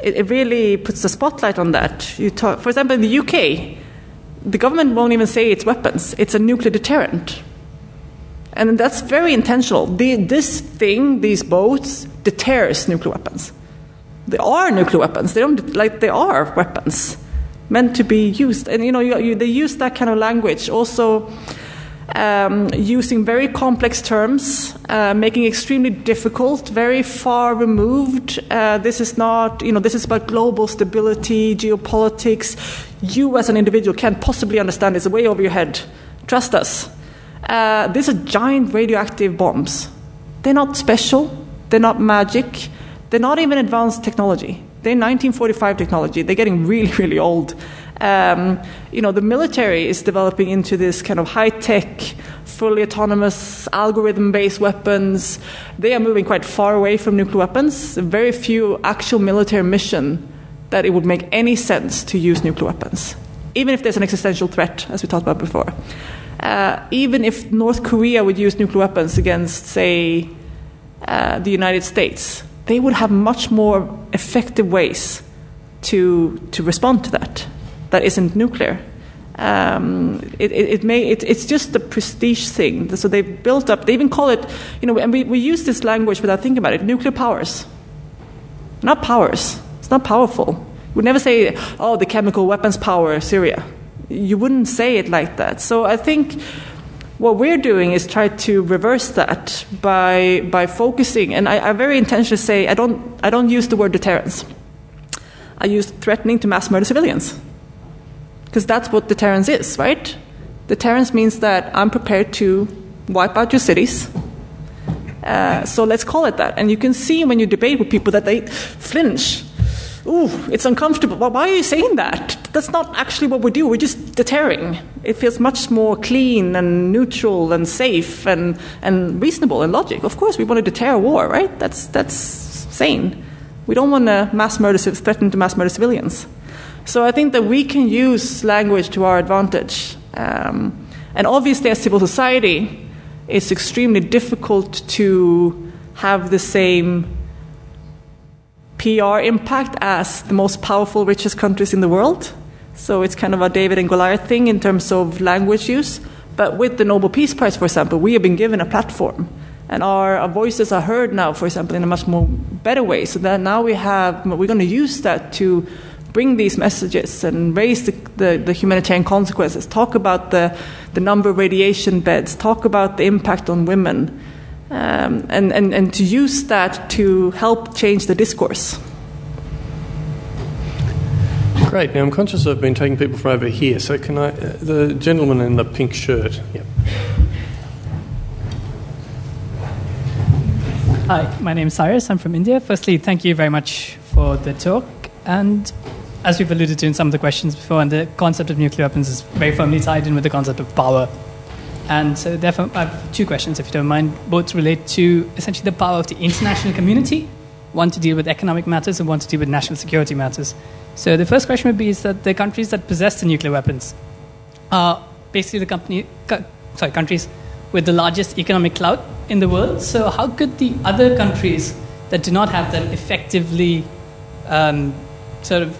it, it really puts the spotlight on that. You talk, for example, in the UK, the government won't even say it's weapons, it's a nuclear deterrent. And that's very intentional. The, this thing, these boats, deters nuclear weapons. They are nuclear weapons. They don't like they are weapons meant to be used. And you know, you, you, they use that kind of language also. Um, using very complex terms, uh, making extremely difficult, very far removed. Uh, this is not, you know, this is about global stability, geopolitics. You as an individual can't possibly understand this way over your head. Trust us. Uh, these are giant radioactive bombs. They're not special, they're not magic, they're not even advanced technology. They're 1945 technology. They're getting really, really old. Um, you know, the military is developing into this kind of high tech, fully autonomous, algorithm based weapons. They are moving quite far away from nuclear weapons. Very few actual military mission that it would make any sense to use nuclear weapons, even if there's an existential threat, as we talked about before uh, even if North Korea would use nuclear weapons against, say, uh, the United States, they would have much more effective ways to, to respond to that that isn't nuclear. Um, it, it, it, may, it, it's just a prestige thing. So they've built up, they even call it, you know, and we, we use this language without thinking about it nuclear powers. Not powers. It's not powerful. We never say, oh, the chemical weapons power Syria you wouldn't say it like that. So I think what we're doing is try to reverse that by by focusing. And I, I very intentionally say I don't I don't use the word deterrence. I use threatening to mass murder civilians because that's what deterrence is, right? Deterrence means that I'm prepared to wipe out your cities. Uh, so let's call it that. And you can see when you debate with people that they flinch ooh, it's uncomfortable. Well, why are you saying that? That's not actually what we do. We're just deterring. It feels much more clean and neutral and safe and, and reasonable and logic. Of course, we want to deter war, right? That's, that's sane. We don't want to mass murder, threaten to mass murder civilians. So I think that we can use language to our advantage. Um, and obviously, as civil society, it's extremely difficult to have the same PR impact as the most powerful, richest countries in the world. So it's kind of a David and Goliath thing in terms of language use. But with the Nobel Peace Prize, for example, we have been given a platform. And our, our voices are heard now, for example, in a much more better way. So that now we have, we're going to use that to bring these messages and raise the, the, the, humanitarian consequences, talk about the, the number of radiation beds, talk about the impact on women, um, and, and, and to use that to help change the discourse. Great. Now I'm conscious I've been taking people from over here, so can I, uh, the gentleman in the pink shirt? Yep. Hi, my name is Cyrus. I'm from India. Firstly, thank you very much for the talk. And as we've alluded to in some of the questions before, and the concept of nuclear weapons is very firmly tied in with the concept of power. And so, therefore, I have two questions, if you don't mind. Both relate to essentially the power of the international community one to deal with economic matters and one to deal with national security matters. So, the first question would be is that the countries that possess the nuclear weapons are basically the company, co- sorry, countries with the largest economic clout in the world. So, how could the other countries that do not have them effectively um, sort of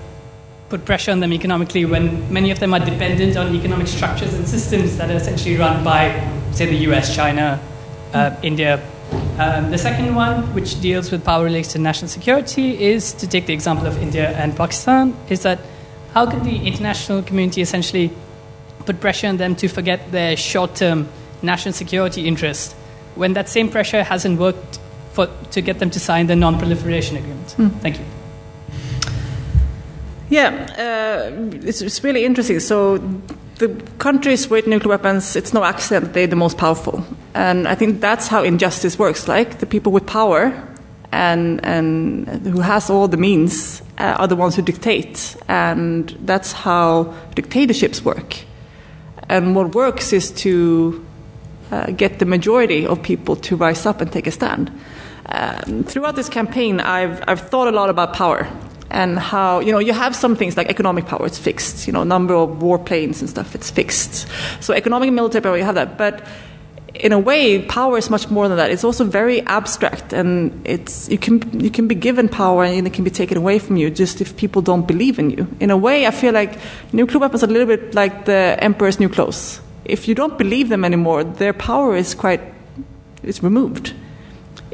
put pressure on them economically when many of them are dependent on economic structures and systems that are essentially run by, say, the US, China, uh, India. Um, the second one, which deals with power related to national security, is to take the example of India and Pakistan, is that how can the international community essentially put pressure on them to forget their short term national security interest when that same pressure hasn't worked for, to get them to sign the non proliferation agreement? Mm. Thank you. Yeah, uh, it's, it's, really interesting. So, the countries with nuclear weapons, it's no accident they're the most powerful. And I think that's how injustice works. Like, the people with power and, and who has all the means uh, are the ones who dictate. And that's how dictatorships work. And what works is to uh, get the majority of people to rise up and take a stand. Um, throughout this campaign, I've, I've thought a lot about power and how you know you have some things like economic power it's fixed you know number of warplanes and stuff it's fixed. So economic and military power you have that. But in a way power is much more than that. It's also very abstract and it's you can you can be given power and it can be taken away from you just if people don't believe in you. In a way i feel like nuclear weapons are a little bit like the emperor's new clothes. If you don't believe them anymore their power is quite is removed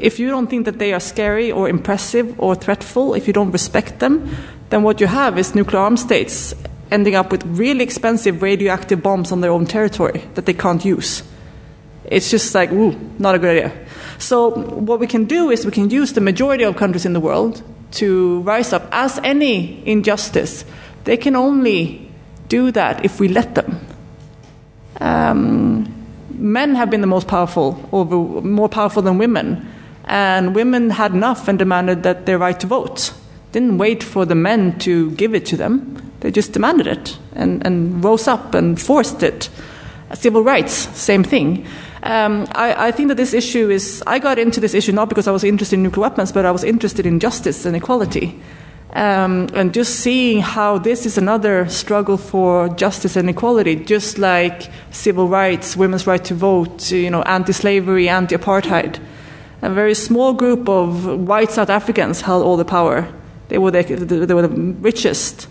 if you don't think that they are scary or impressive or threatful, if you don't respect them, then what you have is nuclear armed states ending up with really expensive radioactive bombs on their own territory that they can't use. It's just like, ooh, not a good idea. So, what we can do is we can use the majority of countries in the world to rise up. As any injustice, they can only do that if we let them. Um, men have been the most powerful, over, more powerful than women and women had enough and demanded that their right to vote. Didn't wait for the men to give it to them. They just demanded it and, and rose up and forced it. Civil rights, same thing. Um, I, I, think that this issue is. I got into this issue not because I was interested in nuclear weapons, but I was interested in justice and equality. Um, and just seeing how this is another struggle for justice and equality, just like civil rights, women's right to vote, you know, anti-slavery, anti-apartheid a very small group of white South Africans held all the power. They were the, they were the richest.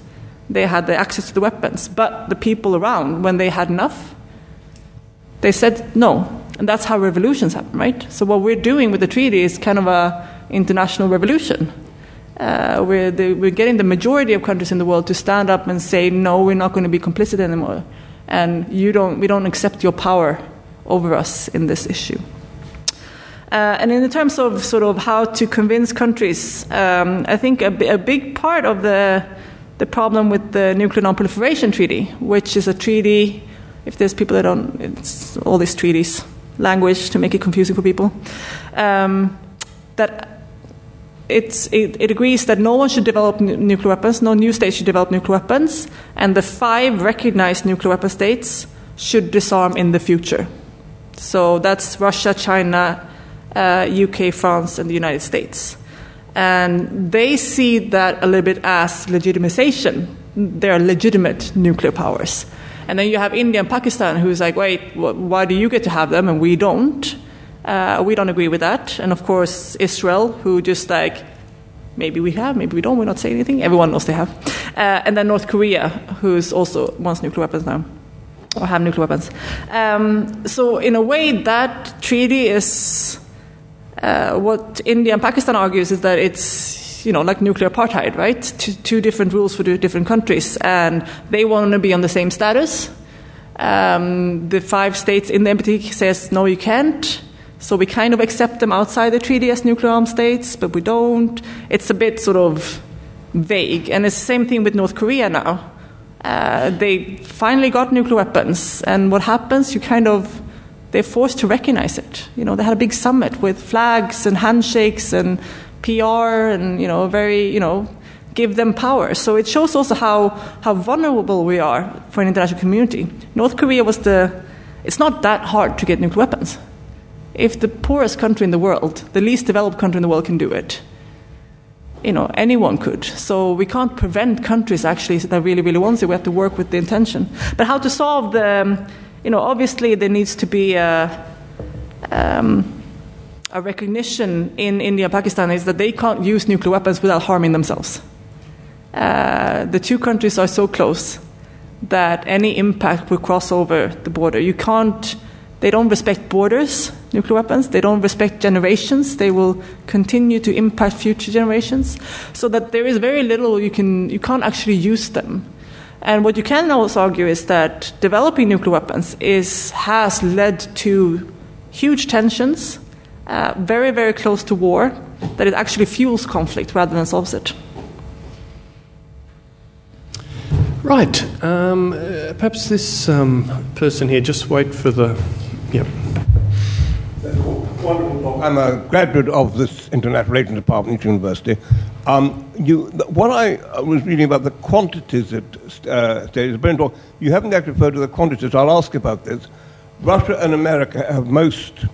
They had the access to the weapons. But the people around, when they had enough, they said no. And that's how revolutions happen, right? So what we're doing with the treaty is kind of a international revolution. Uh, we're, the, we're getting the majority of countries in the world to stand up and say, no, we're not going to be complicit anymore. And you don't, we don't accept your power over us in this issue. Uh, and in terms of sort of how to convince countries, um, I think a, a, big part of the the problem with the Nuclear Non-Proliferation Treaty, which is a treaty, if there's people that don't, it's all these treaties, language to make it confusing for people, um, that it, it, agrees that no one should develop n- nuclear weapons, no new state should develop nuclear weapons, and the five recognized nuclear weapon states should disarm in the future. So that's Russia, China, UK, France, and the United States. And they see that a little bit as legitimization. They're legitimate nuclear powers. And then you have India and Pakistan who's like, wait, why do you get to have them and we don't? Uh, we don't agree with that. And of course, Israel, who just like, maybe we have, maybe we don't, we're not saying anything. Everyone knows they have. Uh, and then North Korea, who's also wants nuclear weapons now, or have nuclear weapons. Um, so, in a way, that treaty is uh, what India and Pakistan argues is that it's you know like nuclear apartheid, right? Two, two different rules for two different countries, and they want to be on the same status. Um, the five states in the NPT says no, you can't. So we kind of accept them outside the treaty as nuclear armed states, but we don't. It's a bit sort of vague, and it's the same thing with North Korea now. Uh, they finally got nuclear weapons, and what happens? You kind of they're forced to recognize it. You know, they had a big summit with flags and handshakes and PR and you know, very you know, give them power. So it shows also how how vulnerable we are for an international community. North Korea was the. It's not that hard to get nuclear weapons. If the poorest country in the world, the least developed country in the world, can do it, you know, anyone could. So we can't prevent countries actually that really, really want it. We have to work with the intention. But how to solve the um, you know, obviously there needs to be a, um, a recognition in India and Pakistan is that they can't use nuclear weapons without harming themselves. Uh, the two countries are so close that any impact will cross over the border. You can't, they don't respect borders, nuclear weapons, they don't respect generations, they will continue to impact future generations, so that there is very little you can, you can't actually use them. And what you can also argue is that developing nuclear weapons is, has led to huge tensions, uh, very, very close to war, that it actually fuels conflict rather than solves it. Right. Um, uh, perhaps this um, person here, just wait for the. Yep. I'm a graduate of this International Relations Department at University. Um, you, what I was reading about the quantities at uh, stage You haven't actually referred to the quantities. I'll ask about this. Russia and America have most,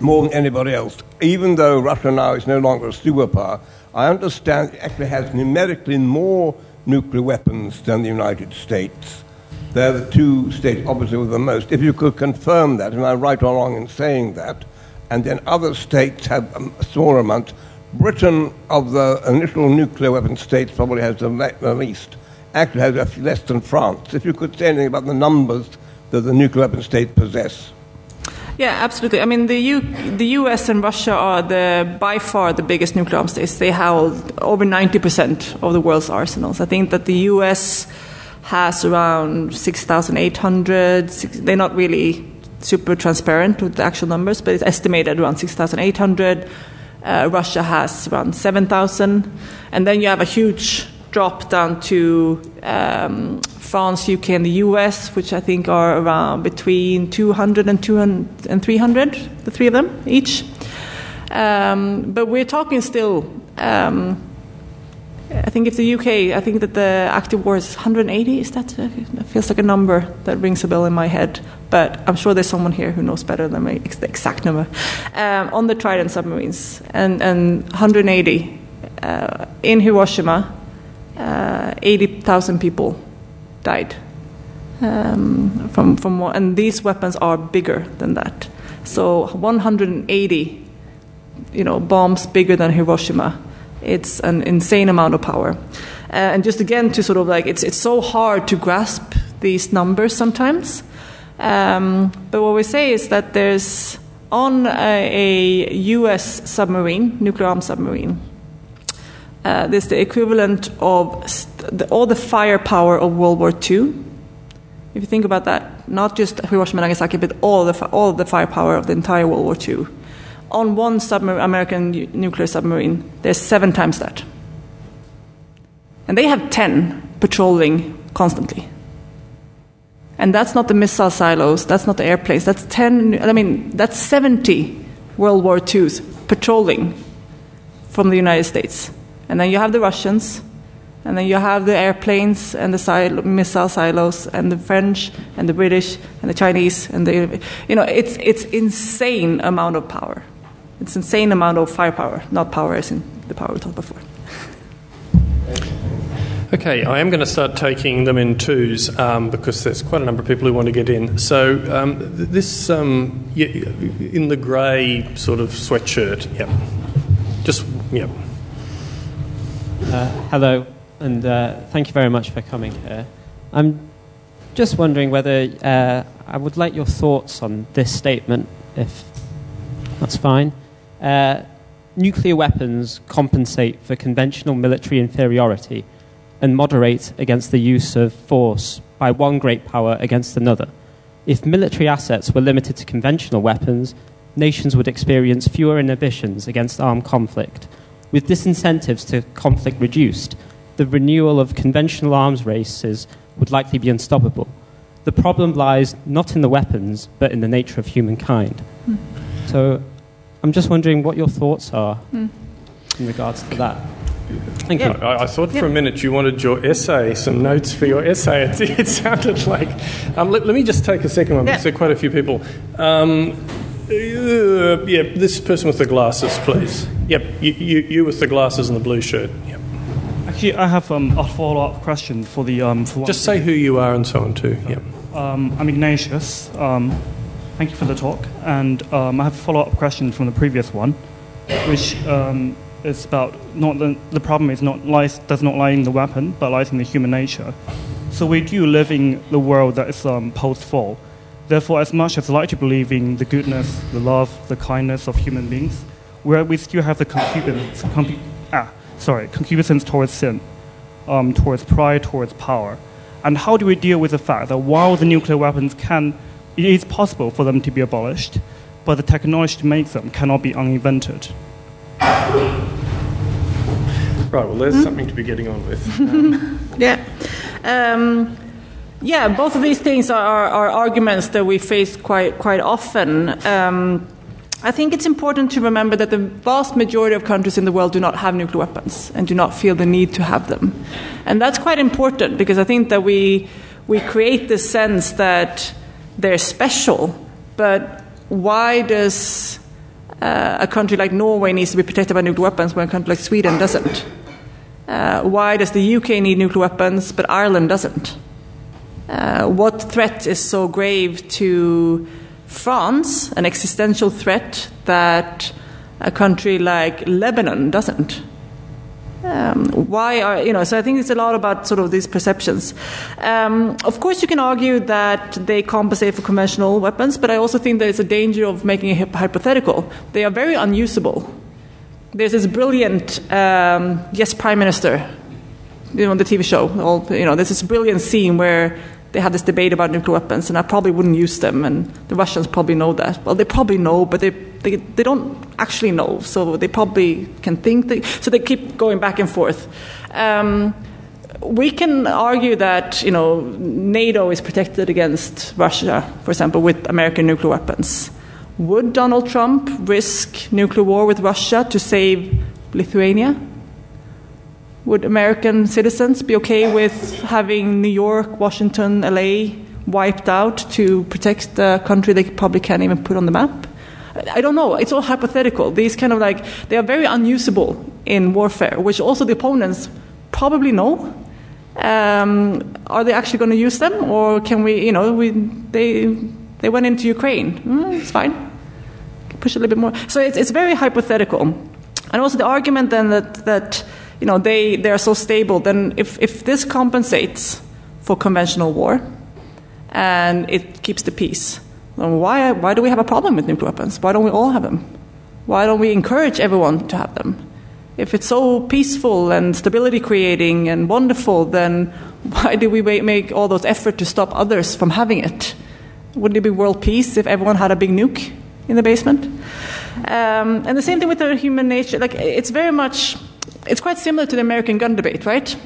more than anybody else. Even though Russia now is no longer a superpower, I understand it actually has numerically more nuclear weapons than the United States. They're the two states, obviously, with the most. If you could confirm that, am I right or wrong in saying that? And then other states have smaller amount. Britain, of the initial nuclear weapon states, probably has the least. Actually, has less than France. If you could say anything about the numbers that the nuclear weapon states possess. Yeah, absolutely. I mean, the, U- the U.S. and Russia are the by far the biggest nuclear arms states. They hold over 90% of the world's arsenals. I think that the U.S. has around 6,800. They're not really super transparent with the actual numbers, but it's estimated around 6,800. Uh, Russia has around 7,000. And then you have a huge drop down to um, France, UK, and the US, which I think are around between 200 and, 200 and 300, the three of them each. Um, but we're talking still. Um, I think if the UK, I think that the active war is 180. Is that? Uh, that feels like a number that rings a bell in my head. But I'm sure there's someone here who knows better than me the exact number um, on the Trident submarines, and, and 180 uh, in Hiroshima. Uh, 80,000 people died um, from from and these weapons are bigger than that. So 180, you know, bombs bigger than Hiroshima it's an insane amount of power. Uh, and just again to sort of like it's it's so hard to grasp these numbers sometimes. Um, but what we say is that there's on a, a U.S. submarine, nuclear armed submarine, uh, there's the equivalent of st- the, all the firepower of World War II. If you think about that, not just Hiroshima and Nagasaki, but all the all the firepower of the entire World War II on one American nuclear submarine, there's seven times that. And they have 10 patrolling constantly. And that's not the missile silos, that's not the airplanes, that's 10, I mean, that's 70 World War IIs patrolling from the United States. And then you have the Russians, and then you have the airplanes and the silo, missile silos, and the French, and the British, and the Chinese, and the, you know, it's, it's insane amount of power. It's insane amount of firepower, not power as in the power we talked before. Okay, I am going to start taking them in twos um, because there's quite a number of people who want to get in. So um, this um, in the grey sort of sweatshirt, yep. Just yep. Uh, hello, and uh, thank you very much for coming here. I'm just wondering whether uh, I would like your thoughts on this statement, if that's fine. Uh, nuclear weapons compensate for conventional military inferiority and moderate against the use of force by one great power against another. If military assets were limited to conventional weapons, nations would experience fewer inhibitions against armed conflict. With disincentives to conflict reduced, the renewal of conventional arms races would likely be unstoppable. The problem lies not in the weapons, but in the nature of humankind. Mm. So I'm just wondering what your thoughts are mm. in regards to that. Thank yeah. you. I, I thought for a minute you wanted your essay, some notes for your essay. It, it sounded like. Um, let, let, me just take a second one because there are quite a few people. Um, uh, yeah, this person with the glasses, please. Yep, you, you, you with the glasses and the blue shirt. Yep. Actually, I have um, a follow-up question for the. Um, for Just say who you are and so on too. Yeah. Um, I'm Ignatius. Um, thank you for the talk, and um, I have a follow-up question from the previous one, which um, is about not the, the problem is not lies does not lie in the weapon, but lies in the human nature. So we do live in the world that is post-fall. Therefore, as much as I like to believe in the goodness, the love, the kindness of human beings, where we still have the concupiscence, ah, sorry, concupiscence towards sin, um, towards pride, towards power. And how do we deal with the fact that while the nuclear weapons can, it is possible for them to be abolished, but the technology to make them cannot be uninvented? Right, well, there's mm-hmm. something to be getting on with. Um, yeah. Um, yeah, both of these things are, are, arguments that we face quite, quite often. Um, I think it's important to remember that the vast majority of countries in the world do not have nuclear weapons and do not feel the need to have them. And that's quite important because I think that we, we create this sense that they're special, but why does uh, a country like Norway needs to be protected by nuclear weapons when a country like Sweden doesn't? Uh, why does the UK need nuclear weapons but Ireland doesn't? Uh, what threat is so grave to France an existential threat that a country like Lebanon doesn't. Um, why are you know? So I think it's a lot about sort of these perceptions. Um, of course, you can argue that they compensate for conventional weapons, but I also think there's a danger of making it hypothetical. They are very unusable. There's this brilliant um, yes, Prime Minister, you know, on the TV show. All, you know, there's this brilliant scene where they had this debate about nuclear weapons, and I probably wouldn't use them, and the Russians probably know that. Well, they probably know, but they, they, they don't actually know, so they probably can think. They, so they keep going back and forth. Um, we can argue that you know NATO is protected against Russia, for example, with American nuclear weapons. Would Donald Trump risk nuclear war with Russia to save Lithuania? Would American citizens be okay with having New York, Washington, LA wiped out to protect the country they probably can't even put on the map? I don't know. It's all hypothetical. These kind of like, they are very unusable in warfare, which also the opponents probably know. Um, are they actually going to use them? Or can we, you know, we, they, they went into Ukraine. Mm, it's fine. Push a little bit more. So it's, it's very hypothetical. And also the argument then that, that you know, they, they are so stable, then if, if this compensates for conventional war and it keeps the peace, then why, why do we have a problem with nuclear weapons? Why don't we all have them? Why don't we encourage everyone to have them? If it's so peaceful and stability creating and wonderful, then why do we make all those efforts to stop others from having it? Wouldn't it be world peace if everyone had a big nuke in the basement? Um, and the same thing with the human nature. Like it's very much it's quite similar to the American gun debate, right?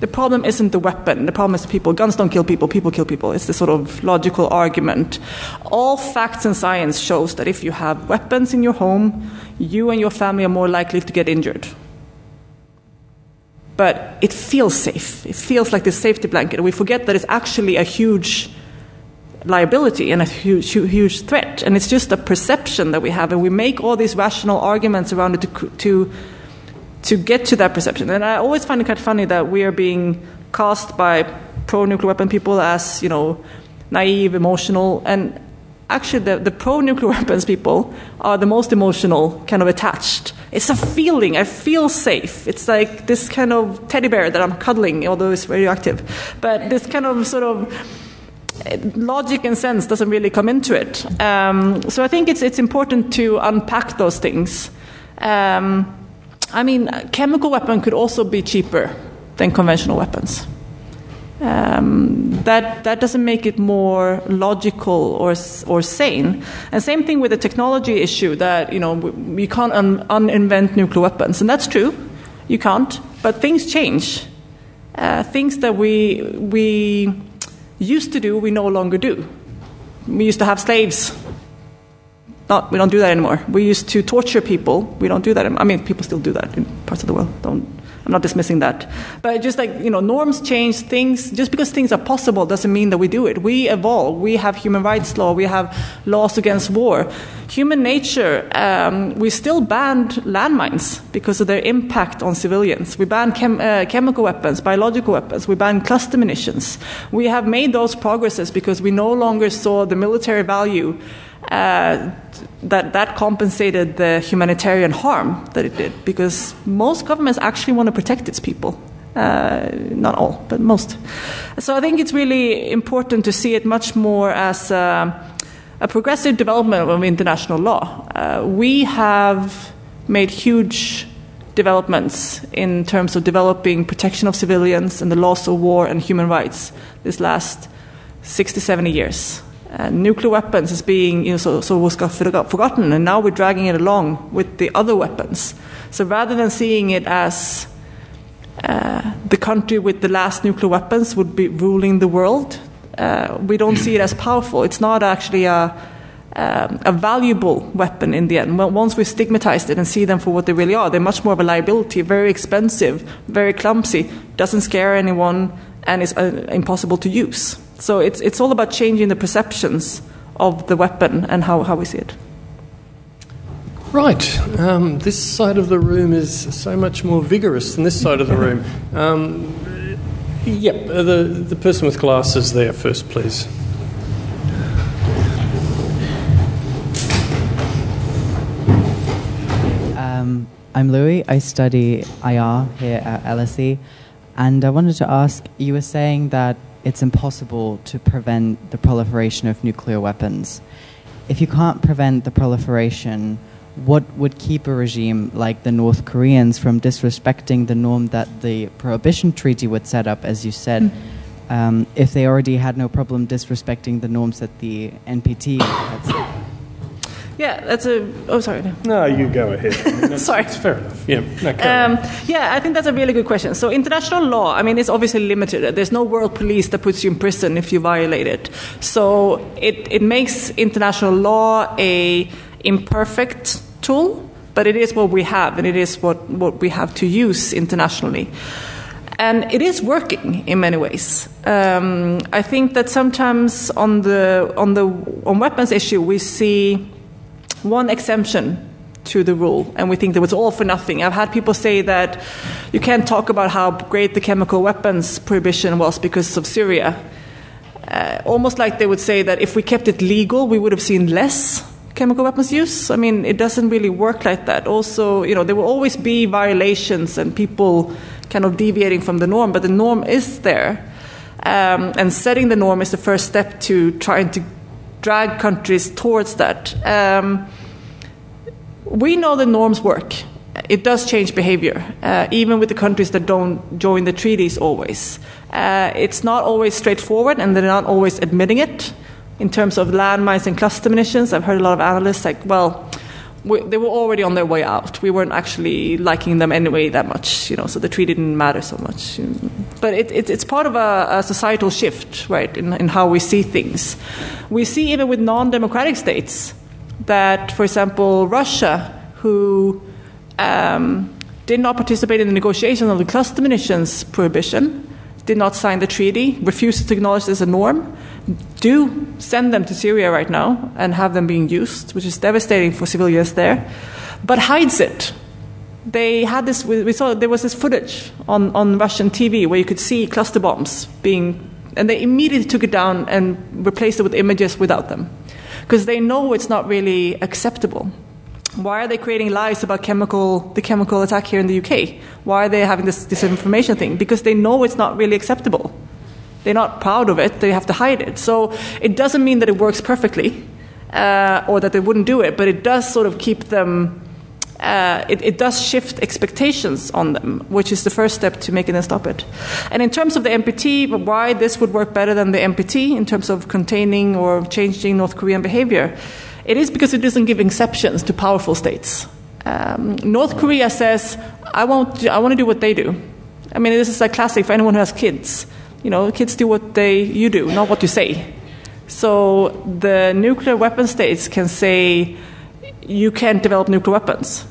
The problem isn't the weapon, the problem is people. Guns don't kill people, people kill people. It's the sort of logical argument. All facts and science shows that if you have weapons in your home, you and your family are more likely to get injured. But it feels safe. It feels like this safety blanket. We forget that it's actually a huge liability and a huge, huge threat. And it's just a perception that we have. And we make all these rational arguments around it to, to to get to that perception. And I always find it kind of funny that we are being cast by pro nuclear weapon people as, you know, naive, emotional. And actually the, the pro nuclear weapons people are the most emotional, kind of attached. It's a feeling. I feel safe. It's like this kind of teddy bear that I'm cuddling, although it's radioactive. But this kind of sort of eh, logic and sense doesn't really come into it. Um, so I think it's it's important to unpack those things. Um, I mean, chemical weapon could also be cheaper than conventional weapons. Um, that that doesn't make it more logical or or sane. And same thing with the technology issue that you know we, can't un- uninvent nuclear weapons, and that's true. You can't, but things change. Uh, things that we we used to do, we no longer do. We used to have slaves. Not, we don't do that anymore. We used to torture people. We don't do that. I mean, people still do that in parts of the world. Don't I'm not dismissing that. But just like, you know, norms change, things, just because things are possible doesn't mean that we do it. We evolve. We have human rights law. We have laws against war. Human nature, um, we still banned landmines because of their impact on civilians. We banned chem- uh, chemical weapons, biological weapons. We banned cluster munitions. We have made those progresses because we no longer saw the military value uh, that that compensated the humanitarian harm that it did because most governments actually want to protect its people. Uh, not all, but most. So I think it's really important to see it much more as a, a progressive development of international law. Uh, we have made huge developments in terms of developing protection of civilians and the laws of war and human rights this last 60, 70 years uh, nuclear weapons as being you know, so, so was forgotten, and now we're dragging it along with the other weapons. So rather than seeing it as uh, the country with the last nuclear weapons would be ruling the world, uh, we don't see it as powerful. It's not actually a, um, a valuable weapon in the end. Once we stigmatize it and see them for what they really are, they're much more of a liability, very expensive, very clumsy, doesn't scare anyone, and is uh, impossible to use. So it's, it's all about changing the perceptions of the weapon and how, how we see it. Right. Um, this side of the room is so much more vigorous than this side of the room. Um, yep, uh, the, the person with glasses there first, please. Um, I'm Louis. I study IR here at LSE. And I wanted to ask you were saying that it's impossible to prevent the proliferation of nuclear weapons. If you can't prevent the proliferation, what would keep a regime like the North Koreans from disrespecting the norm that the Prohibition Treaty would set up, as you said, mm-hmm. um, if they already had no problem disrespecting the norms that the NPT had set? Yeah, that's a. Oh, sorry. No, you go ahead. I mean, sorry. It's fair enough. Yeah. No, um, yeah, I think that's a really good question. So, international law, I mean, it's obviously limited. There's no world police that puts you in prison if you violate it. So, it, it makes international law a imperfect tool, but it is what we have, and it is what, what we have to use internationally and it is working in many ways. Um, I think that sometimes on the on the on weapons issue we see one exemption to the rule, and we think that it's all for nothing. I've had people say that you can't talk about how great the chemical weapons prohibition was because of Syria. Uh, almost like they would say that if we kept it legal, we would have seen less chemical weapons use. I mean, it doesn't really work like that. Also, you know, there will always be violations and people kind of deviating from the norm, but the norm is there. Um, and setting the norm is the first step to trying to drag countries towards that. Um, we know the norms work. It does change behavior, uh, even with the countries that don't join the treaties always. Uh, it's not always straightforward, and they're not always admitting it. In terms of landmines and cluster munitions, I've heard a lot of analysts like, well, we, they were already on their way out. We weren't actually liking them anyway that much, you know, so the treaty didn't matter so much. But it, it, it's part of a, a, societal shift, right, in, in how we see things. We see even with non democratic states that, for example, Russia, who um, did not participate in the negotiation of the cluster munitions prohibition, did not sign the treaty, refuses to acknowledge this as a norm, do send them to Syria right now and have them being used, which is devastating for civilians there, but hides it. They had this, we saw there was this footage on, on Russian TV where you could see cluster bombs being, and they immediately took it down and replaced it with images without them. because they know it's not really acceptable. Why are they creating lies about chemical, the chemical attack here in the UK? Why are they having this disinformation thing? Because they know it's not really acceptable. They're not proud of it, they have to hide it. So it doesn't mean that it works perfectly uh, or that they wouldn't do it, but it does sort of keep them, uh, it, it, does shift expectations on them, which is the first step to making them stop it. And in terms of the NPT, why this would work better than the NPT in terms of containing or changing North Korean behavior, it is because it doesn't give exceptions to powerful states. Um, North Korea says, I, won't, I want to do what they do. I mean, this is a classic for anyone who has kids you know, kids do what they you do, not what you say. So the nuclear weapon states can say you can't develop nuclear weapons.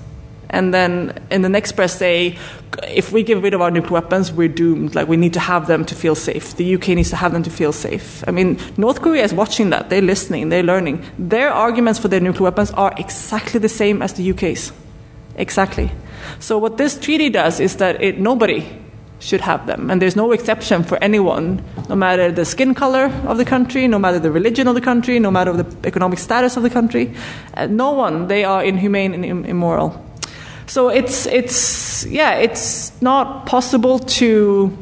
And then in the next breath say, if we get rid of our nuclear weapons, we're doomed. Like we need to have them to feel safe. The UK needs to have them to feel safe. I mean, North Korea is watching that. They're listening. They're learning. Their arguments for their nuclear weapons are exactly the same as the UK's. Exactly. So what this treaty does is that it, nobody should have them. And there's no exception for anyone, no matter the skin color of the country, no matter the religion of the country, no matter the economic status of the country. Uh, no one, they are inhumane and Im- immoral. So it's, it's, yeah, it's not possible to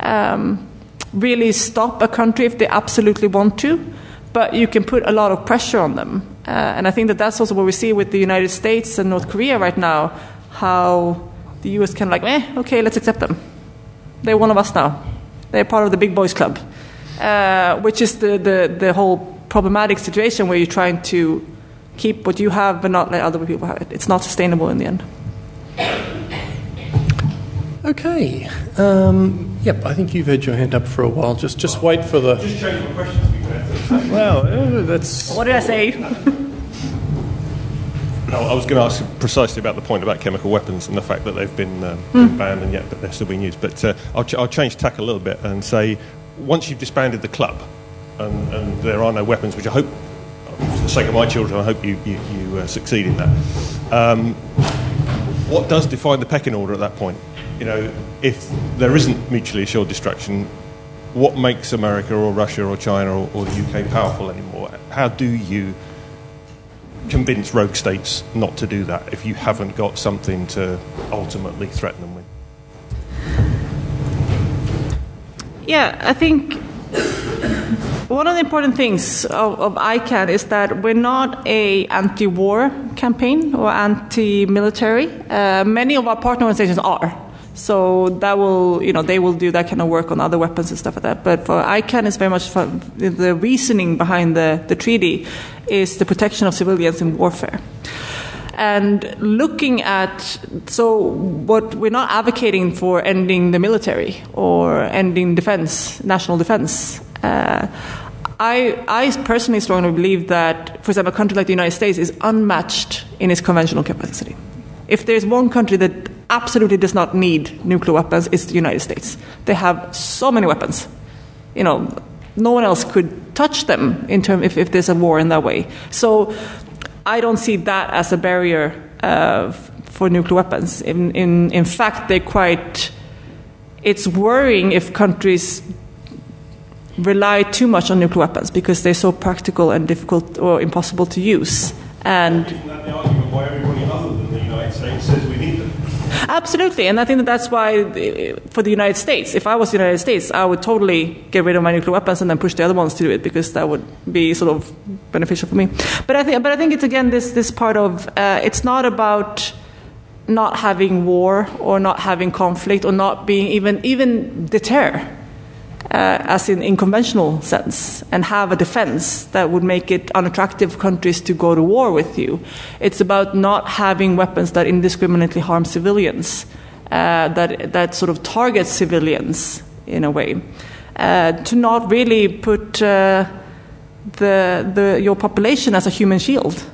um, really stop a country if they absolutely want to, but you can put a lot of pressure on them. Uh, and I think that that's also what we see with the United States and North Korea right now, how the US can like, eh, okay, let's accept them. They're one of us now. They're part of the big boys club, uh, which is the, the, the whole problematic situation where you're trying to keep what you have but not let other people have it. It's not sustainable in the end. Okay. Um, yep, I think you've had your hand up for a while. Just just wait for the. Just change my question to be fair. Well, uh, that's. What did I say? No, I was going to ask precisely about the point about chemical weapons and the fact that they've been, um, Mm. been banned and yet they're still being used. But uh, I'll, ch- I'll change tack a little bit and say once you've disbanded the club and, and there are no weapons, which I hope, for the sake of my children, I hope you, you, you uh, succeed in that. Um, what does define the pecking order at that point? You know, if there isn't mutually assured destruction, what makes America or Russia or China or, or the UK powerful anymore? How do you convince rogue states not to do that if you haven't got something to ultimately threaten them with? Yeah, I think one of the important things of, of ICAN is that we're not a anti-war campaign or anti-military. Uh, many of our partner organizations are. So that will, you know, they will do that kind of work on other weapons and stuff like that. But for ICAN, it's very much for the reasoning behind the, the treaty is the protection of civilians in warfare. And looking at, so what we're not advocating for ending the military or ending defense, national defense. Uh, I, I personally strongly believe that, for example, a country like the United States is unmatched in its conventional capacity. If there's one country that absolutely does not need nuclear weapons, it's the United States. They have so many weapons. You know, no one else could touch them in term if, if there's a war in that way. So I don't see that as a barrier uh, for nuclear weapons. In, in, in fact, they're quite. It's worrying if countries rely too much on nuclear weapons because they're so practical and difficult or impossible to use. And Isn't that the argument why everybody other than the United States says we need them? Absolutely, and I think that that's why, uh, for the United States, if I was the United States, I would totally get rid of my nuclear weapons and then push the other ones to do it because that would be sort of beneficial for me. But I think, but I think it's again this this part of uh, it's not about not having war or not having conflict or not being even even deter. Uh, as in, in conventional sense, and have a defense that would make it unattractive countries to go to war with you. It's about not having weapons that indiscriminately harm civilians, uh, that that sort of target civilians in a way, uh, to not really put uh, the the your population as a human shield.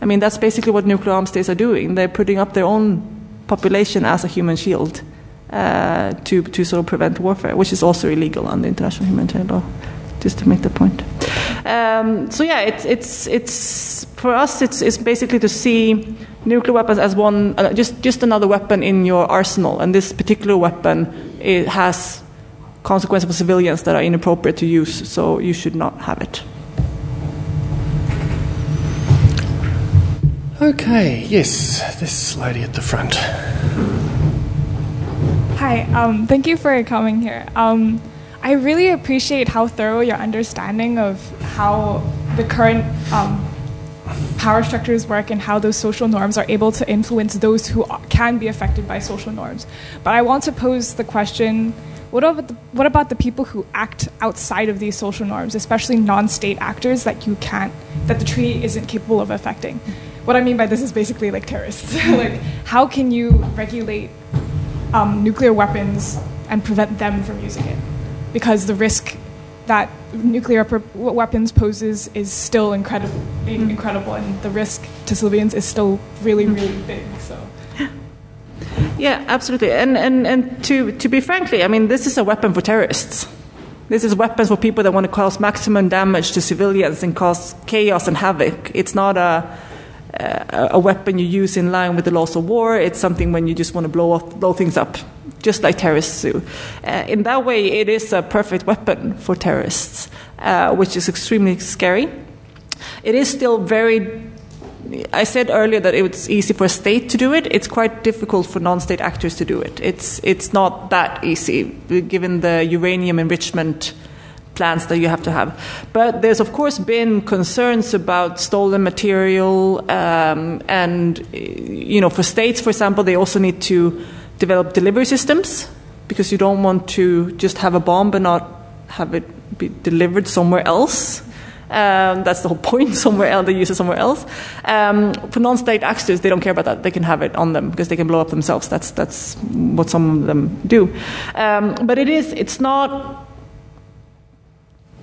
I mean, that's basically what nuclear armed states are doing. They're putting up their own population as a human shield uh, to, to sort of prevent warfare, which is also illegal under international humanitarian law, just to make the point. Um, so yeah, it's, it's, it's, for us, it's, it's basically to see nuclear weapons as one, uh, just, just another weapon in your arsenal, and this particular weapon it has consequences for civilians that are inappropriate to use, so you should not have it. Okay, yes, this lady at the front. Hi, um, thank you for coming here. Um, I really appreciate how thorough your understanding of how the current um, power structures work and how those social norms are able to influence those who can be affected by social norms. But I want to pose the question what about the, what about the people who act outside of these social norms, especially non-state actors that you can't, that the treaty isn't capable of affecting? What I mean by this is basically like terrorists. like, how can you regulate um, nuclear weapons and prevent them from using it? Because the risk that nuclear weapons poses is still incredible, incredible, and the risk to civilians is still really, really big. So. Yeah, absolutely. And, and, and to, to be frankly, I mean, this is a weapon for terrorists. This is weapons for people that want to cause maximum damage to civilians and cause chaos and havoc. It's not a, a, a weapon you use in line with the laws of war. It's something when you just want to blow, off, blow things up, just like terrorists do. Uh, in that way, it is a perfect weapon for terrorists, uh, which is extremely scary. It is still very I said earlier that it's easy for a state to do it. It's quite difficult for non-state actors to do it. It's it's not that easy given the uranium enrichment plans that you have to have. But there's of course been concerns about stolen material, um, and you know, for states, for example, they also need to develop delivery systems because you don't want to just have a bomb and not have it be delivered somewhere else. Um, that's the whole point. Somewhere else, they use it somewhere else. Um, for non-state actors, they don't care about that. They can have it on them because they can blow up themselves. That's that's what some of them do. Um, but it is. It's not.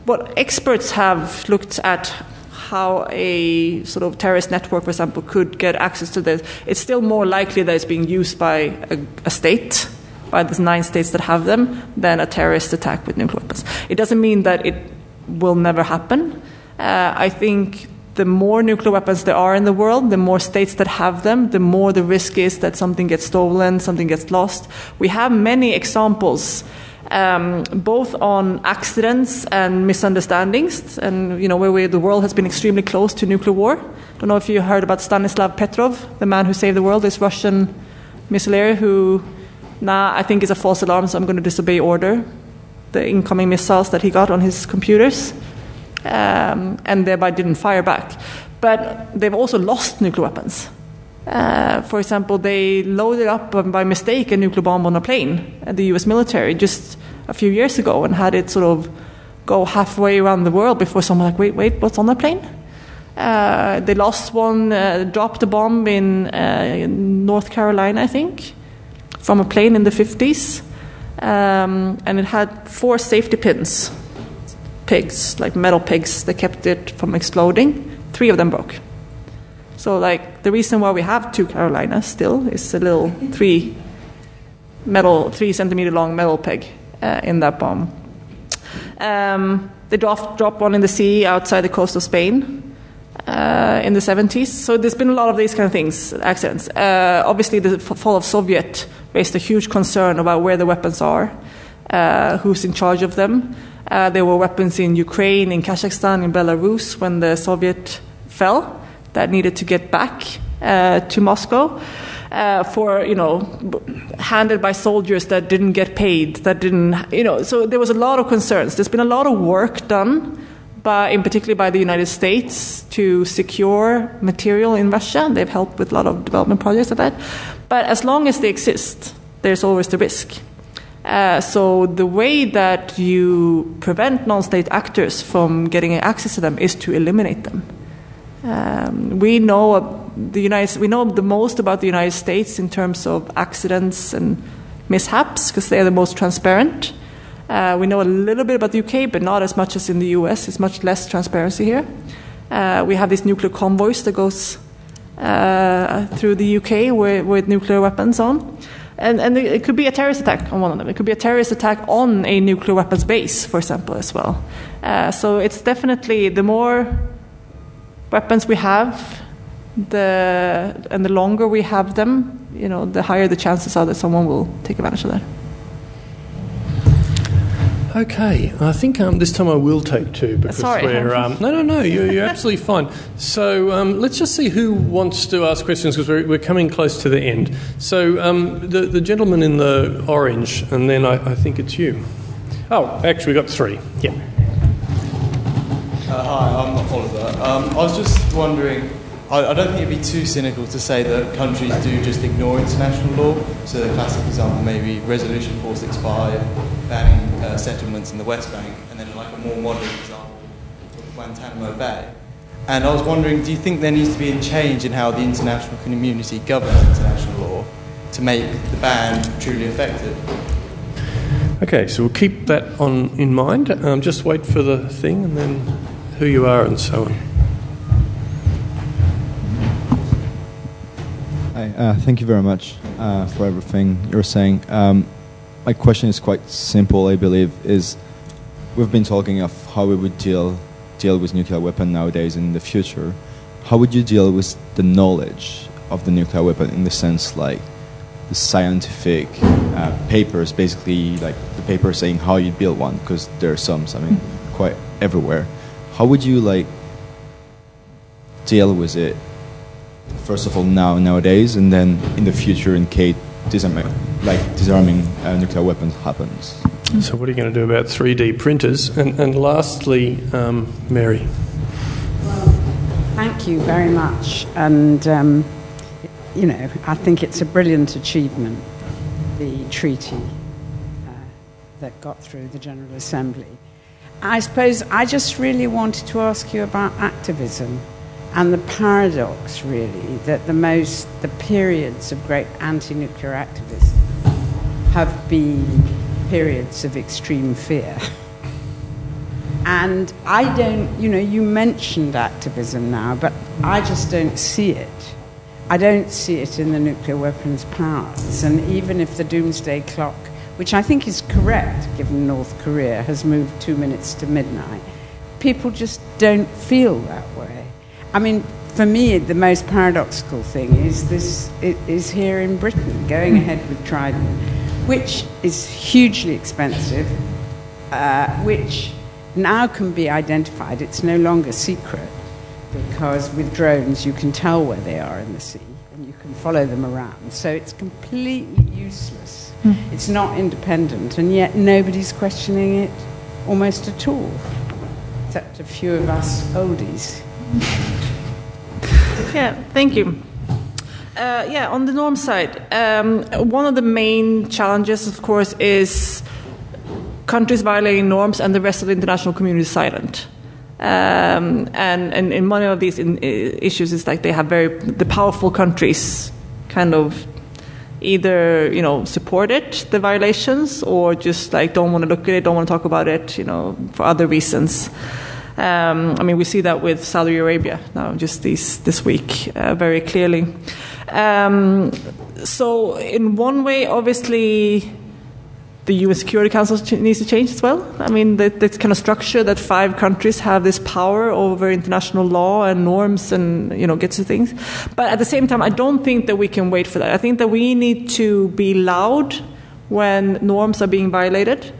What experts have looked at how a sort of terrorist network, for example, could get access to this. It's still more likely that it's being used by a, a state by the nine states that have them than a terrorist attack with nuclear weapons. It doesn't mean that it will never happen. Uh, I think the more nuclear weapons there are in the world, the more states that have them, the more the risk is that something gets stolen, something gets lost. We have many examples, um, both on accidents and misunderstandings, and you know where we, the world has been extremely close to nuclear war. I Don't know if you heard about Stanislav Petrov, the man who saved the world, this Russian missileer who, nah, I think is a false alarm, so I'm going to disobey order. The incoming missiles that he got on his computers um, and thereby didn't fire back. But they've also lost nuclear weapons. Uh, for example, they loaded up by mistake a nuclear bomb on a plane the US military just a few years ago and had it sort of go halfway around the world before someone like, wait, wait, what's on that plane? Uh, they lost one, uh, dropped a bomb in, uh, in, North Carolina, I think, from a plane in the 50s. Um, and it had four safety pins pigs, like metal pigs, that kept it from exploding. Three of them broke. So, like, the reason why we have two Carolinas still is a little three metal, three centimeter long metal peg uh, in that bomb. Um, they dropped, dropped one in the sea outside the coast of Spain uh, in the 70s. So there's been a lot of these kind of things, accidents. Uh, obviously, the fall of Soviet raised a huge concern about where the weapons are, uh, who's in charge of them. Uh, there were weapons in Ukraine, in Kazakhstan, in Belarus when the Soviet fell that needed to get back uh, to Moscow. Uh, for you know, handled by soldiers that didn't get paid, that didn't you know. So there was a lot of concerns. There's been a lot of work done, by, in particular by the United States, to secure material in Russia. They've helped with a lot of development projects like that. But as long as they exist, there's always the risk. Uh, so the way that you prevent non-state actors from getting access to them is to eliminate them. Um, we know the United we know the most about the United States in terms of accidents and mishaps because they are the most transparent. Uh, we know a little bit about the UK, but not as much as in the US. It's much less transparency here. Uh, we have these nuclear convoys that goes uh, through the UK with, with nuclear weapons on. And, and it could be a terrorist attack on one of them. It could be a terrorist attack on a nuclear weapons base, for example, as well. Uh, so it's definitely the more weapons we have, the and the longer we have them, you know, the higher the chances are that someone will take advantage of that. Okay, I think um, this time I will take two because Sorry. we're um, no, no, no. You're, you're absolutely fine. So um, let's just see who wants to ask questions because we're, we're coming close to the end. So um, the the gentleman in the orange, and then I, I think it's you. Oh, actually, we got three. Yeah. Uh, hi, I'm Oliver. Um, I was just wondering, I, I don't think it'd be too cynical to say that countries do just ignore international law. So the classic example maybe Resolution 465 banning uh, settlements in the West Bank, and then like a more modern example, Guantanamo Bay. And I was wondering, do you think there needs to be a change in how the international community governs international law to make the ban truly effective? Okay, so we'll keep that on in mind. Um, just wait for the thing, and then who you are, and so on. Hi, uh, thank you very much uh, for everything you're saying. Um, my question is quite simple, I believe, is we've been talking of how we would deal deal with nuclear weapon nowadays in the future. How would you deal with the knowledge of the nuclear weapon in the sense like the scientific uh, papers, basically like the paper saying how you build one, because there are some, I mean, quite everywhere. How would you like deal with it first of all now nowadays, and then in the future in case disarming, like disarming uh, nuclear weapons happens. So, what are you going to do about 3D printers? And, and lastly, um, Mary. Thank you very much. And, um, you know, I think it's a brilliant achievement, the treaty uh, that got through the General Assembly. I suppose I just really wanted to ask you about activism and the paradox, really, that the most, the periods of great anti nuclear activism have been periods of extreme fear. And I don't, you know, you mentioned activism now, but I just don't see it. I don't see it in the nuclear weapons powers. And even if the doomsday clock, which I think is correct given North Korea has moved two minutes to midnight, people just don't feel that way. I mean, for me, the most paradoxical thing is this is here in Britain, going ahead with Trident, which is hugely expensive, uh, which now can be identified. It's no longer secret because with drones you can tell where they are in the sea and you can follow them around. So it's completely useless. Mm. It's not independent, and yet nobody's questioning it almost at all, except a few of us oldies. Yeah, thank you. Uh, yeah, on the norm side, um, one of the main challenges, of course, is countries violating norms and the rest of the international community is silent. Um, and, and in many of these in, issues, it's like they have very the powerful countries kind of either you know support it, the violations, or just like don't want to look at it, don't want to talk about it, you know, for other reasons. Um, I mean, we see that with Saudi Arabia now, just this this week, uh, very clearly. Um, so, in one way, obviously, the UN Security Council needs to change as well. I mean, that, kind of structure that five countries have this power over international law and norms and, you know, gets to things. But at the same time, I don't think that we can wait for that. I think that we need to be loud when norms are being violated.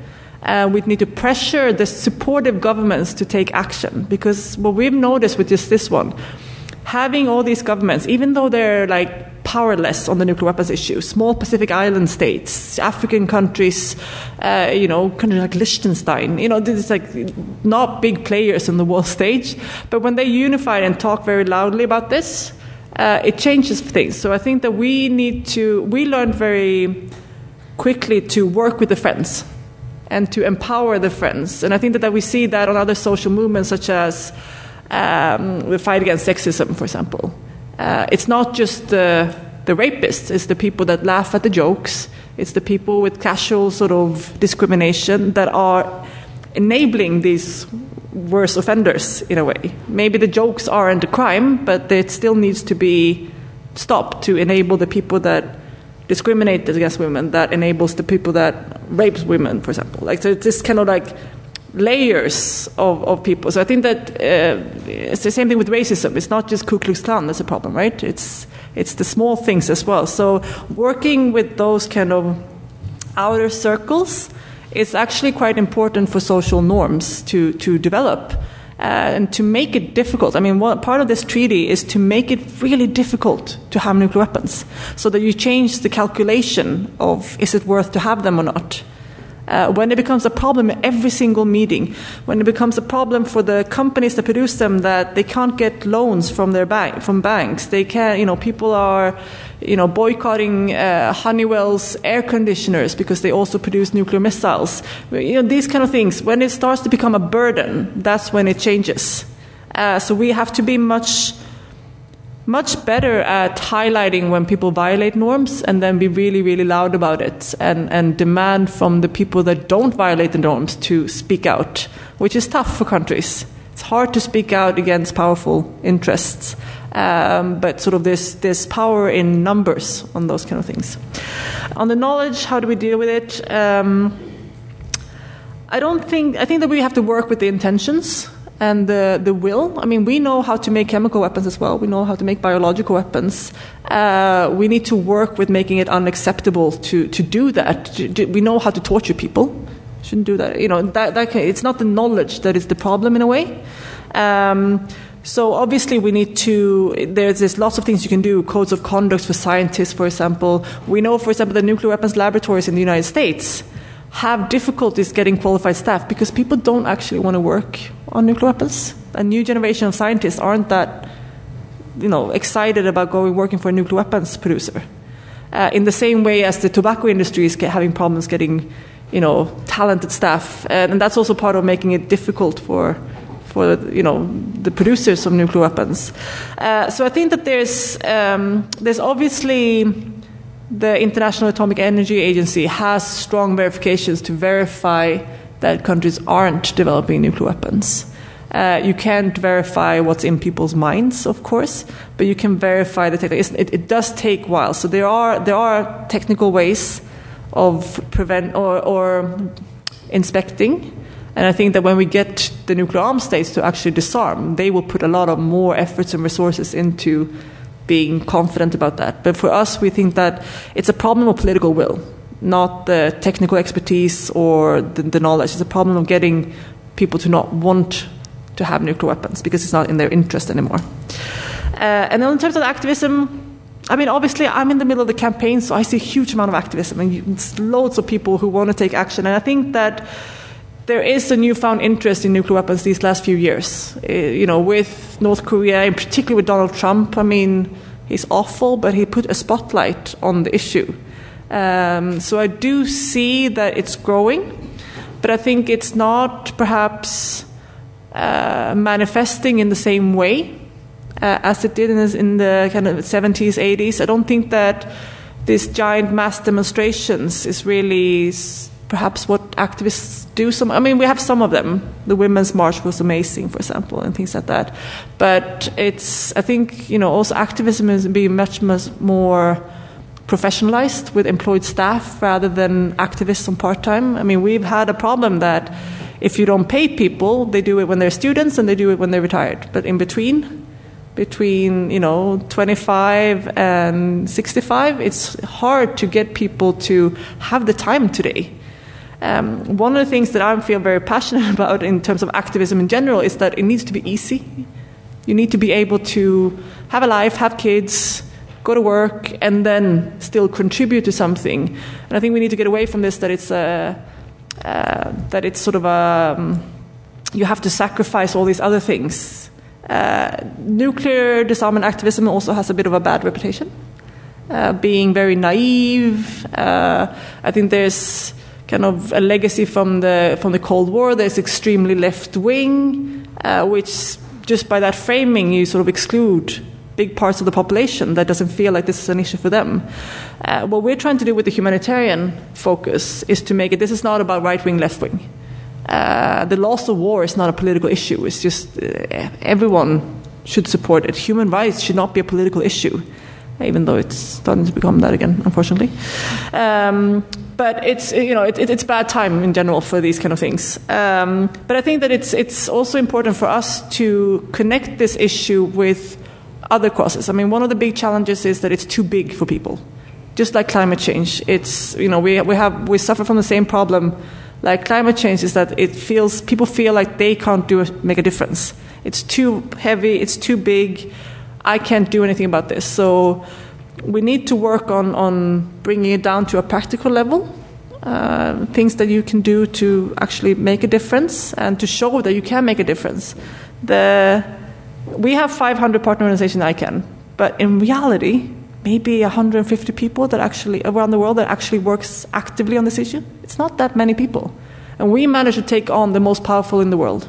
Uh, we need to pressure the supportive governments to take action because what we've noticed with just this one, having all these governments, even though they're like powerless on the nuclear weapons issue, small Pacific island states, African countries, uh, you know, countries like Liechtenstein, you know, this is like not big players on the world stage, but when they unify and talk very loudly about this, uh, it changes things. So I think that we need to, we learned very quickly to work with the friends and to empower the friends. And I think that, that we see that on other social movements, such as um, the fight against sexism, for example. Uh, it's not just the, the rapists, it's the people that laugh at the jokes, it's the people with casual sort of discrimination that are enabling these worse offenders in a way. Maybe the jokes aren't a crime, but it still needs to be stopped to enable the people that discriminate against women, that enables the people that rapes women, for example. Like so, it's this kind of like layers of, of people. So I think that uh, it's the same thing with racism. It's not just Ku Klux Klan that's a problem, right? It's it's the small things as well. So working with those kind of outer circles it's actually quite important for social norms to, to develop. Uh, and to make it difficult. I mean, one, part of this treaty is to make it really difficult to have nuclear weapons, so that you change the calculation of is it worth to have them or not. Uh, when it becomes a problem in every single meeting, when it becomes a problem for the companies that produce them that they can't get loans from their bank from banks, they can you know people are you know boycotting uh, Honeywell's air conditioners because they also produce nuclear missiles. You know these kind of things. When it starts to become a burden, that's when it changes. Uh, so we have to be much much better at highlighting when people violate norms and then be really, really loud about it and, and demand from the people that don't violate the norms to speak out, which is tough for countries. It's hard to speak out against powerful interests, um, but sort of this, this power in numbers on those kind of things. On the knowledge, how do we deal with it? Um, I don't think, I think that we have to work with the intentions and the, the will. I mean, we know how to make chemical weapons as well. We know how to make biological weapons. Uh, we need to work with making it unacceptable to, to do that. We know how to torture people. Shouldn't do that. You know, that, that can, it's not the knowledge that is the problem in a way. Um, so obviously we need to. There's, there's lots of things you can do. Codes of conduct for scientists, for example. We know, for example, the nuclear weapons laboratories in the United States have difficulties getting qualified staff because people don't actually want to work on nuclear weapons. A new generation of scientists aren't that, you know, excited about going working for a nuclear weapons producer. Uh, in the same way as the tobacco industry is having problems getting, you know, talented staff, and, and that's also part of making it difficult for for you know the producers of nuclear weapons. Uh, so I think that there's um, there's obviously the International Atomic Energy Agency has strong verifications to verify that countries aren't developing nuclear weapons. Uh, you can't verify what's in people's minds, of course, but you can verify the technique. It, it, does take a while, so there are there are technical ways of prevent or, or inspecting. And I think that when we get the nuclear armed states to actually disarm, they will put a lot of more efforts and resources into being confident about that. But for us, we think that it's a problem of political will, not the technical expertise or the, the knowledge. It's a problem of getting people to not want to have nuclear weapons because it's not in their interest anymore. Uh, and then in terms of activism, I mean, obviously, I'm in the middle of the campaign, so I see a huge amount of activism and loads of people who want to take action. And I think that there is a newfound interest in nuclear weapons these last few years. Uh, you know, with North Korea, in particular with Donald Trump. I mean, he's awful, but he put a spotlight on the issue. Um, so I do see that it's growing, but I think it's not perhaps uh, manifesting in the same way uh, as it did in, in the kind of 70s, 80s. I don't think that these giant mass demonstrations is really perhaps what activists do. Some, I mean, we have some of them. The Women's March was amazing, for example, and things like that. But it's, I think, you know, also activism is being much, much more professionalized with employed staff rather than activists on part time. I mean, we've had a problem that if you don't pay people, they do it when they're students and they do it when they're retired. But in between, between you know 25 and 65, it's hard to get people to have the time today um, one of the things that I feel very passionate about in terms of activism in general is that it needs to be easy. You need to be able to have a life, have kids, go to work, and then still contribute to something. And I think we need to get away from this that it's a, uh, that it's sort of a um, you have to sacrifice all these other things. Uh, nuclear disarmament activism also has a bit of a bad reputation, uh, being very naive. Uh, I think there's kind of a legacy from the from the Cold War. There's extremely left wing, uh, which just by that framing you sort of exclude big parts of the population that doesn't feel like this is an issue for them. Uh, what we're trying to do with the humanitarian focus is to make it this is not about right wing, left wing. Uh, the loss of war is not a political issue. It's just uh, everyone should support it. Human rights should not be a political issue, even though it's starting to become that again, unfortunately. Um, but it's you know it, it, it's bad time in general for these kind of things. Um, but I think that it's it's also important for us to connect this issue with other causes. I mean, one of the big challenges is that it's too big for people. Just like climate change, it's you know we we have we suffer from the same problem like climate change is that it feels people feel like they can't do make a difference. It's too heavy. It's too big. I can't do anything about this. So we need to work on on bringing it down to a practical level. Uh, things that you can do to actually make a difference and to show that you can make a difference. The we have 500 partner organizations ICAN, but in reality, maybe 150 people that actually around the world that actually works actively on this issue. It's not that many people, and we manage to take on the most powerful in the world,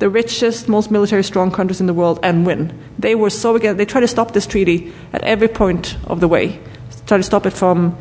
the richest, most military strong countries in the world, and win. They were so against. They tried to stop this treaty at every point of the way, try to stop it from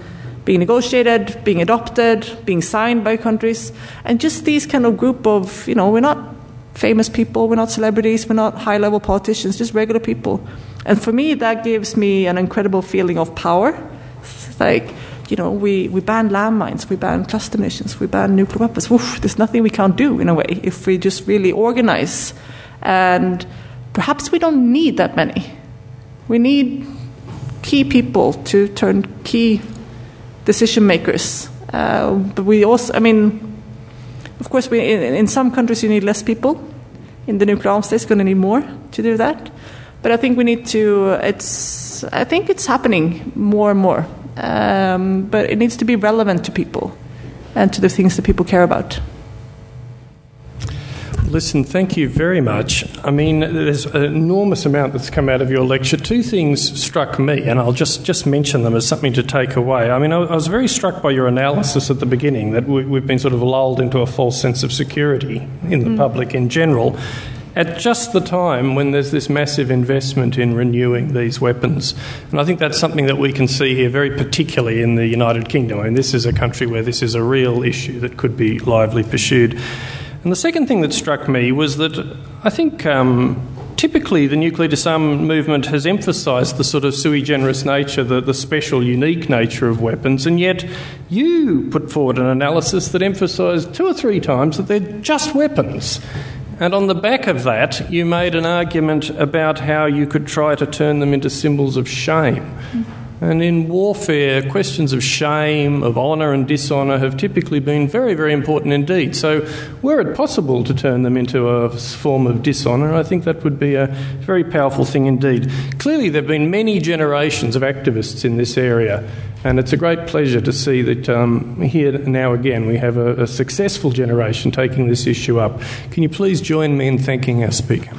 being negotiated, being adopted, being signed by countries, and just these kind of group of you know we're not famous people, we're not celebrities, we're not high level politicians, just regular people. And for me, that gives me an incredible feeling of power. It's like, you know, we, we ban landmines, we ban cluster munitions, we ban nuclear weapons. Woof, there's nothing we can't do in a way if we just really organize. And perhaps we don't need that many. We need key people to turn key decision makers. Uh, but we also, I mean, of course, we, in, in, some countries you need less people. In the nuclear arms states, going to need more to do that. But I think we need to. It's. I think it's happening more and more. Um, but it needs to be relevant to people and to the things that people care about. Listen, thank you very much. I mean, there's an enormous amount that's come out of your lecture. Two things struck me, and I'll just, just mention them as something to take away. I mean, I, I was very struck by your analysis at the beginning that we, have been sort of lulled into a false sense of security in the mm. public in general at just the time when there's this massive investment in renewing these weapons. And I think that's something that we can see here very particularly in the United Kingdom. I mean, this is a country where this is a real issue that could be lively pursued. And the second thing that struck me was that I think um, typically the nuclear disarmament movement has emphasised the sort of sui generis nature, the, the special, unique nature of weapons, and yet you put forward an analysis that emphasised two or three times that they're just weapons. And on the back of that, you made an argument about how you could try to turn them into symbols of shame. Mm-hmm. And in warfare, questions of shame, of honour and dishonour have typically been very, very important indeed. So, were it possible to turn them into a form of dishonour, I think that would be a very powerful thing indeed. Clearly, there have been many generations of activists in this area, and it's a great pleasure to see that um, here now again we have a, a successful generation taking this issue up. Can you please join me in thanking our speaker?